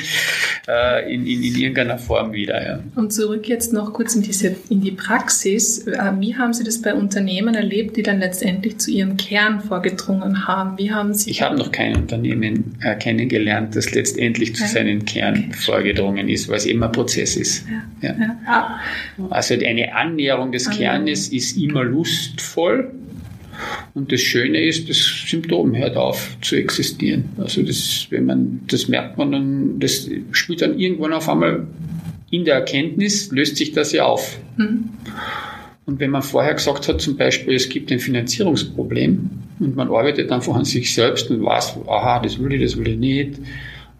äh, in, in, in irgendeiner Form wieder. Ja. Und zurück jetzt noch kurz in, diese, in die Praxis. Äh, wie haben Sie das bei Unternehmen erlebt, die dann letztendlich zu ihrem Kern vorgedrungen haben? Wie haben Sie ich habe noch kein Unternehmen äh, kennengelernt, das letztendlich zu seinem Kern okay. Vorgedrungen ist, weil es immer ein Prozess ist. Ja. Ja. Ja. Ah. Also eine Annäherung des Kernes ist immer lustvoll. Und das Schöne ist, das Symptom hört auf zu existieren. Also das, wenn man, das merkt man dann, das spielt dann irgendwann auf einmal in der Erkenntnis, löst sich das ja auf. Mhm. Und wenn man vorher gesagt hat, zum Beispiel, es gibt ein Finanzierungsproblem und man arbeitet einfach an sich selbst und weiß, aha, das will ich, das will ich nicht,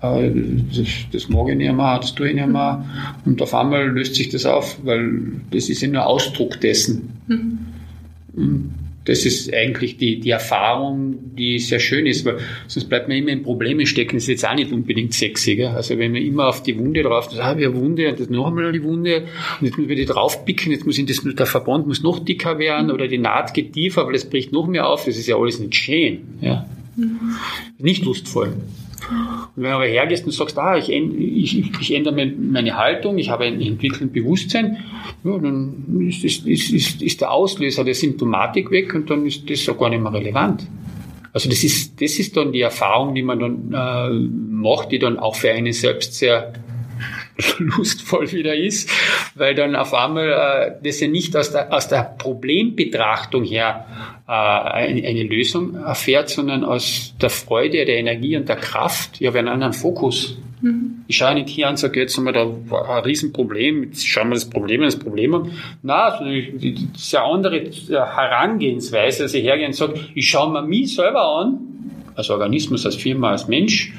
das, das mag ich nicht mehr, das tue ich nicht mehr. Und auf einmal löst sich das auf, weil das ist ja nur Ausdruck dessen. Mhm das ist eigentlich die, die Erfahrung, die sehr schön ist, weil sonst bleibt man immer in Probleme stecken, das ist jetzt auch nicht unbedingt sexy. Gell? Also wenn man immer auf die Wunde drauf, das habe ich eine Wunde und das noch einmal die Wunde und jetzt muss ich die draufpicken, jetzt muss ich das, der Verband muss noch dicker werden oder die Naht geht tiefer, weil es bricht noch mehr auf, das ist ja alles nicht schön. Ja? Mhm. Nicht lustvoll. Und wenn du aber hergehst und sagst, ah, ich, ich, ich ändere meine Haltung, ich habe ein entwickeltes Bewusstsein, ja, dann ist, ist, ist, ist der Auslöser der Symptomatik weg und dann ist das auch gar nicht mehr relevant. Also das ist, das ist dann die Erfahrung, die man dann äh, macht, die dann auch für einen selbst sehr lustvoll wieder ist, weil dann auf einmal äh, das ja nicht aus der, aus der Problembetrachtung her äh, eine, eine Lösung erfährt, sondern aus der Freude, der Energie und der Kraft. Ich habe einen anderen Fokus. Mhm. Ich schaue nicht hier an und sage, jetzt haben wir da ein Riesenproblem, jetzt schauen wir das Problem das Problem an. Nein, also das ist eine andere Herangehensweise, als ich hergehe und sage, ich schaue mir mich selber an als Organismus, als Firma, als Mensch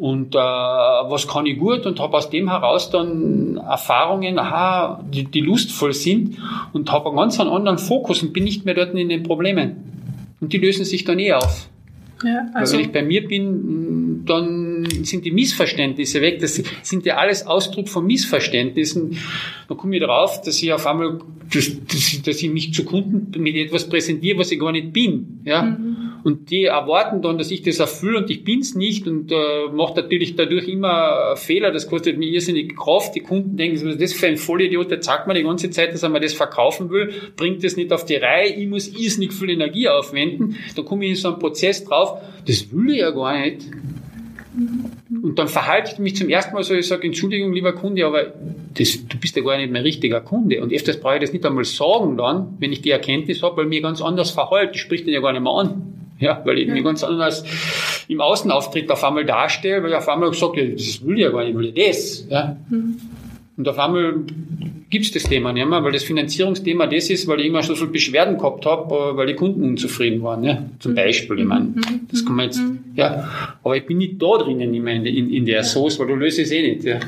und äh, was kann ich gut und habe aus dem heraus dann Erfahrungen, aha, die, die lustvoll sind und habe einen ganz anderen Fokus und bin nicht mehr dort in den Problemen. Und die lösen sich dann eh auf. Ja, also Weil wenn ich bei mir bin, dann sind die Missverständnisse weg. Das sind ja alles Ausdruck von Missverständnissen. Dann komme ich darauf, dass ich auf einmal, dass, dass, ich mich zu Kunden mit etwas präsentiere, was ich gar nicht bin. Ja? Mhm. Und die erwarten dann, dass ich das erfülle und ich bin's nicht und äh, macht natürlich dadurch immer Fehler. Das kostet mir irrsinnig Kraft. Die Kunden denken, was ist das für ein Vollidiot, der sagt mir die ganze Zeit, dass er mir das verkaufen will, bringt das nicht auf die Reihe, ich muss irrsinnig viel Energie aufwenden. Dann komme ich in so einen Prozess drauf, das will ich ja gar nicht. Und dann verhalte ich mich zum ersten Mal so, ich sage, Entschuldigung, lieber Kunde, aber das, du bist ja gar nicht mehr richtiger Kunde. Und öfters brauche ich das nicht einmal sagen dann, wenn ich die Erkenntnis habe, weil mir ganz anders verhalte. Ich sprich den ja gar nicht mehr an. Ja, weil ich mich ganz anders im Außenauftritt auf einmal darstelle, weil ich auf einmal gesagt habe, das will ich ja gar nicht, will ich das. Ja. Mhm. Und auf einmal gibt's das Thema nicht mehr, weil das Finanzierungsthema das ist, weil ich immer schon so viele Beschwerden gehabt habe, äh, weil die Kunden unzufrieden waren. Ja. Zum mhm. Beispiel, ich meine, mhm. das kann man jetzt, ja. Aber ich bin nicht da drinnen immer in, in, in der Soße, weil du löst es eh nicht. Ja.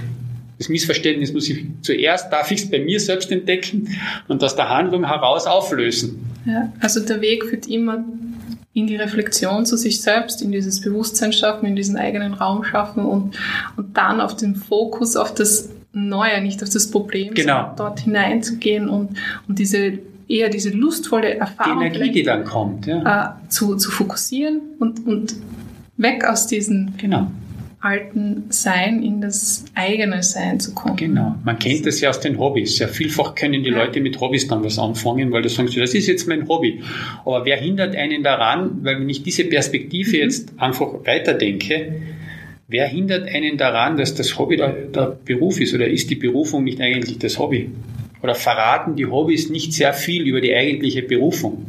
Das Missverständnis muss ich zuerst, darf ich es bei mir selbst entdecken und aus der Handlung heraus auflösen. Ja, also der Weg führt immer in die Reflexion zu sich selbst, in dieses Bewusstsein schaffen, in diesen eigenen Raum schaffen und, und dann auf den Fokus auf das Neue, nicht auf das Problem, genau. dort hineinzugehen und, und diese eher diese lustvolle Erfahrung die Energie, die dann kommt, ja. äh, zu, zu fokussieren und, und weg aus diesen genau alten Sein in das eigene Sein zu kommen. Genau. Man kennt das ja aus den Hobbys. Ja, vielfach können die Leute mit Hobbys dann was anfangen, weil das sagen sie, das ist jetzt mein Hobby. Aber wer hindert einen daran, weil wenn ich diese Perspektive mhm. jetzt einfach weiterdenke, wer hindert einen daran, dass das Hobby der, der Beruf ist oder ist die Berufung nicht eigentlich das Hobby? Oder verraten die Hobbys nicht sehr viel über die eigentliche Berufung?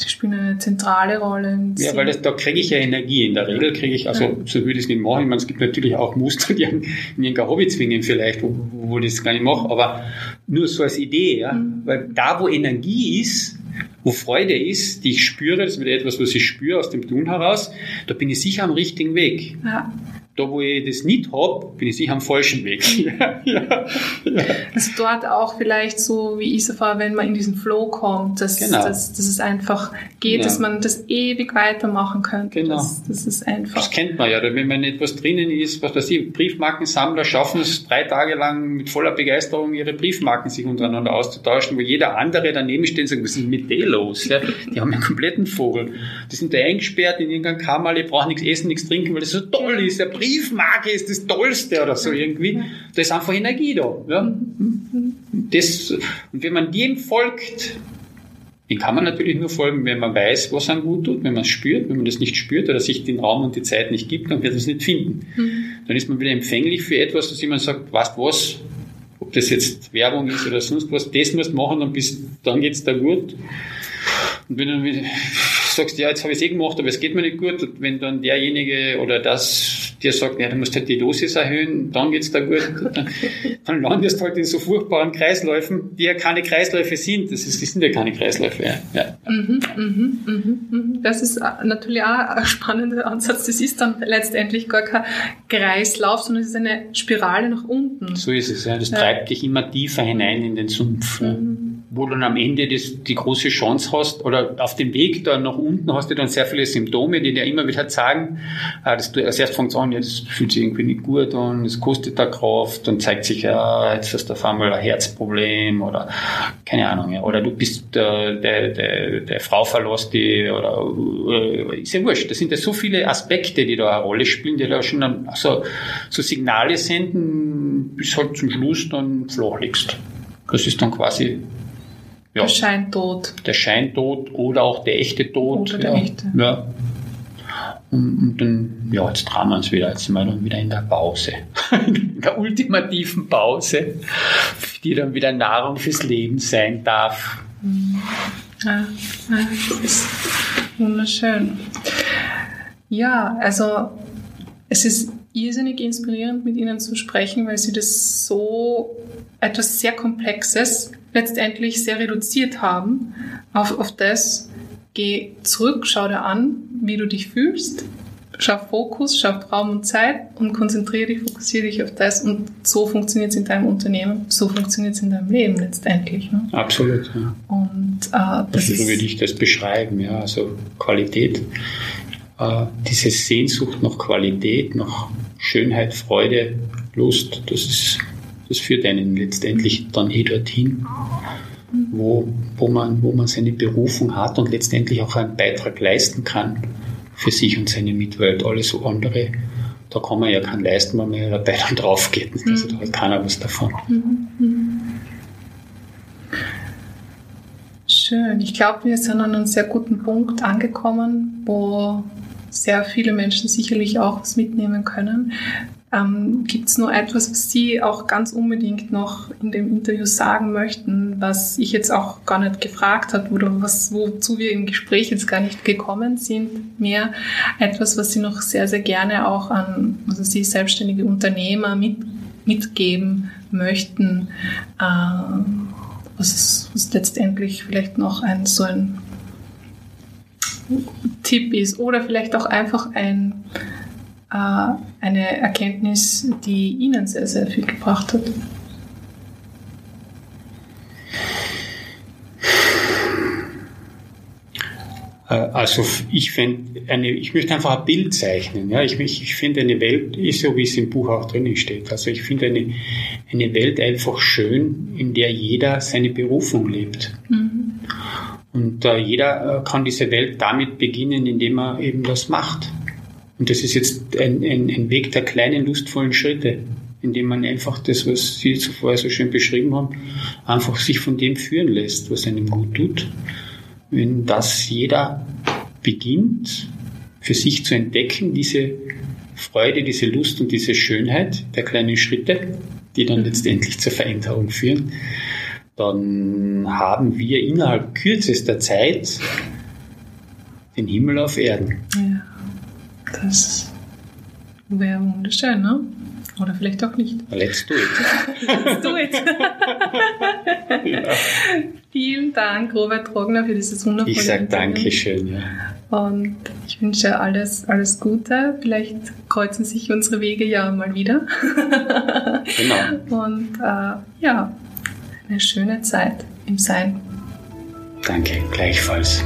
Sie spielen eine zentrale Rolle. Ja, weil das, da kriege ich ja Energie. In der Regel kriege ich, also ja. so würde ich es nicht machen. Ich meine, es gibt natürlich auch Muster, die in irgendein Hobby zwingen vielleicht, wo, wo ich das gar nicht mache, aber nur so als Idee. Ja? Mhm. Weil da, wo Energie ist, wo Freude ist, die ich spüre, das ist wieder etwas, was ich spüre aus dem Tun heraus, da bin ich sicher am richtigen Weg. Ja da wo ich das nicht habe, bin ich sicher am falschen Weg. ja, ja, ja. Also dort auch vielleicht so wie Isafa, wenn man in diesen Flow kommt, dass, genau. dass, dass es einfach geht, dass man das ewig weitermachen könnte. Genau. Das, das ist einfach. Das kennt man ja, wenn man etwas drinnen ist, was weiß ich, Briefmarkensammler schaffen es drei Tage lang mit voller Begeisterung ihre Briefmarken sich untereinander auszutauschen, wo jeder andere daneben steht und sagt, was ist mit dir los? Die haben einen kompletten Vogel. Die sind da eingesperrt in irgendeinem Kammerle, brauchen nichts essen, nichts trinken, weil das so toll ist. Der Brief Briefmarke ist das Tollste oder so irgendwie. Da ist einfach Energie da. Ja? Das, und wenn man dem folgt, den kann man natürlich nur folgen, wenn man weiß, was einem gut tut, wenn man es spürt. Wenn man das nicht spürt oder sich den Raum und die Zeit nicht gibt, dann wird man es nicht finden. Mhm. Dann ist man wieder empfänglich für etwas, dass jemand sagt, weißt was, ob das jetzt Werbung ist oder sonst was, das musst du machen, dann, bist, dann geht's da gut. Und wenn du sagst, ja, jetzt habe ich es eh gemacht, aber es geht mir nicht gut, und wenn dann derjenige oder das der sagt, ja, du musst halt die Dosis erhöhen, dann geht's da gut. Dann, dann landest du halt in so furchtbaren Kreisläufen, die ja keine Kreisläufe sind. Das, ist, das sind ja keine Kreisläufe. Ja. ja. Mhm, mhm, mhm, mhm. Das ist natürlich auch ein spannender Ansatz. Das ist dann letztendlich gar kein Kreislauf, sondern es ist eine Spirale nach unten. So ist es, ja. Das ja. treibt dich immer tiefer hinein in den Sumpf. Mhm wo du dann am Ende das, die große Chance hast, oder auf dem Weg da nach unten hast du dann sehr viele Symptome, die dir immer wieder zeigen, äh, dass du erst fängst an, ja, das fühlt sich irgendwie nicht gut an, es kostet da Kraft, dann zeigt sich, ja, jetzt hast du auf einmal ein Herzproblem oder keine Ahnung, ja, oder du bist äh, der, der, der Frau verlost die, oder äh, ist ja wurscht. Das sind ja so viele Aspekte, die da eine Rolle spielen, die da schon dann, so, so Signale senden, bis halt zum Schluss dann flach liegst. Das ist dann quasi ja. Der Scheintod. Der Scheintod oder auch der echte Tod. Oder der ja. echte. Ja. Und, und, dann, ja, jetzt drehen wir uns wieder. Jetzt sind wir dann wieder in der Pause. in der ultimativen Pause, die dann wieder Nahrung fürs Leben sein darf. Ja, das ist wunderschön. Ja, also es ist irrsinnig inspirierend, mit Ihnen zu sprechen, weil Sie das so etwas sehr Komplexes letztendlich sehr reduziert haben auf, auf das, geh zurück, schau dir an, wie du dich fühlst, schaff Fokus, schaff Raum und Zeit und konzentriere dich, fokussiere dich auf das und so funktioniert es in deinem Unternehmen, so funktioniert es in deinem Leben letztendlich. Ne? Absolut, ja. Und äh, das also, so würde ich das beschreiben, ja, also Qualität, äh, diese Sehnsucht nach Qualität, nach Schönheit, Freude, Lust, das ist, das führt einen letztendlich dann eh dorthin, wo, wo, man, wo man seine Berufung hat und letztendlich auch einen Beitrag leisten kann für sich und seine Mitwelt. Alles so andere, da kann man ja keinen leisten, wenn man ja dabei dann drauf geht. Also da hat keiner was davon. Schön. Ich glaube, wir sind an einem sehr guten Punkt angekommen, wo sehr viele Menschen sicherlich auch was mitnehmen können. Ähm, Gibt es noch etwas, was Sie auch ganz unbedingt noch in dem Interview sagen möchten, was ich jetzt auch gar nicht gefragt habe oder was, wozu wir im Gespräch jetzt gar nicht gekommen sind? Mehr etwas, was Sie noch sehr, sehr gerne auch an also Sie selbstständige Unternehmer mit, mitgeben möchten, äh, was, was letztendlich vielleicht noch ein so ein Tipp ist oder vielleicht auch einfach ein eine Erkenntnis, die Ihnen sehr, sehr viel gebracht hat? Äh, also ich finde, ich möchte einfach ein Bild zeichnen. Ja? Ich, ich finde, eine Welt ist so, wie es im Buch auch drin steht. Also ich finde eine, eine Welt einfach schön, in der jeder seine Berufung lebt. Mhm. Und äh, jeder äh, kann diese Welt damit beginnen, indem er eben das macht. Und das ist jetzt ein, ein, ein Weg der kleinen, lustvollen Schritte, indem man einfach das, was Sie zuvor so schön beschrieben haben, einfach sich von dem führen lässt, was einem gut tut. Wenn das jeder beginnt, für sich zu entdecken, diese Freude, diese Lust und diese Schönheit der kleinen Schritte, die dann letztendlich zur Veränderung führen, dann haben wir innerhalb kürzester Zeit den Himmel auf Erden. Ja. Das wäre wunderschön, ne? Oder vielleicht auch nicht. Let's do it. Let's do it. ja. Vielen Dank, Robert Trogner, für dieses wundervolle Ich sage Dankeschön. Ja. Und ich wünsche alles, alles Gute. Vielleicht kreuzen sich unsere Wege ja mal wieder. genau. Und äh, ja, eine schöne Zeit im Sein. Danke, gleichfalls.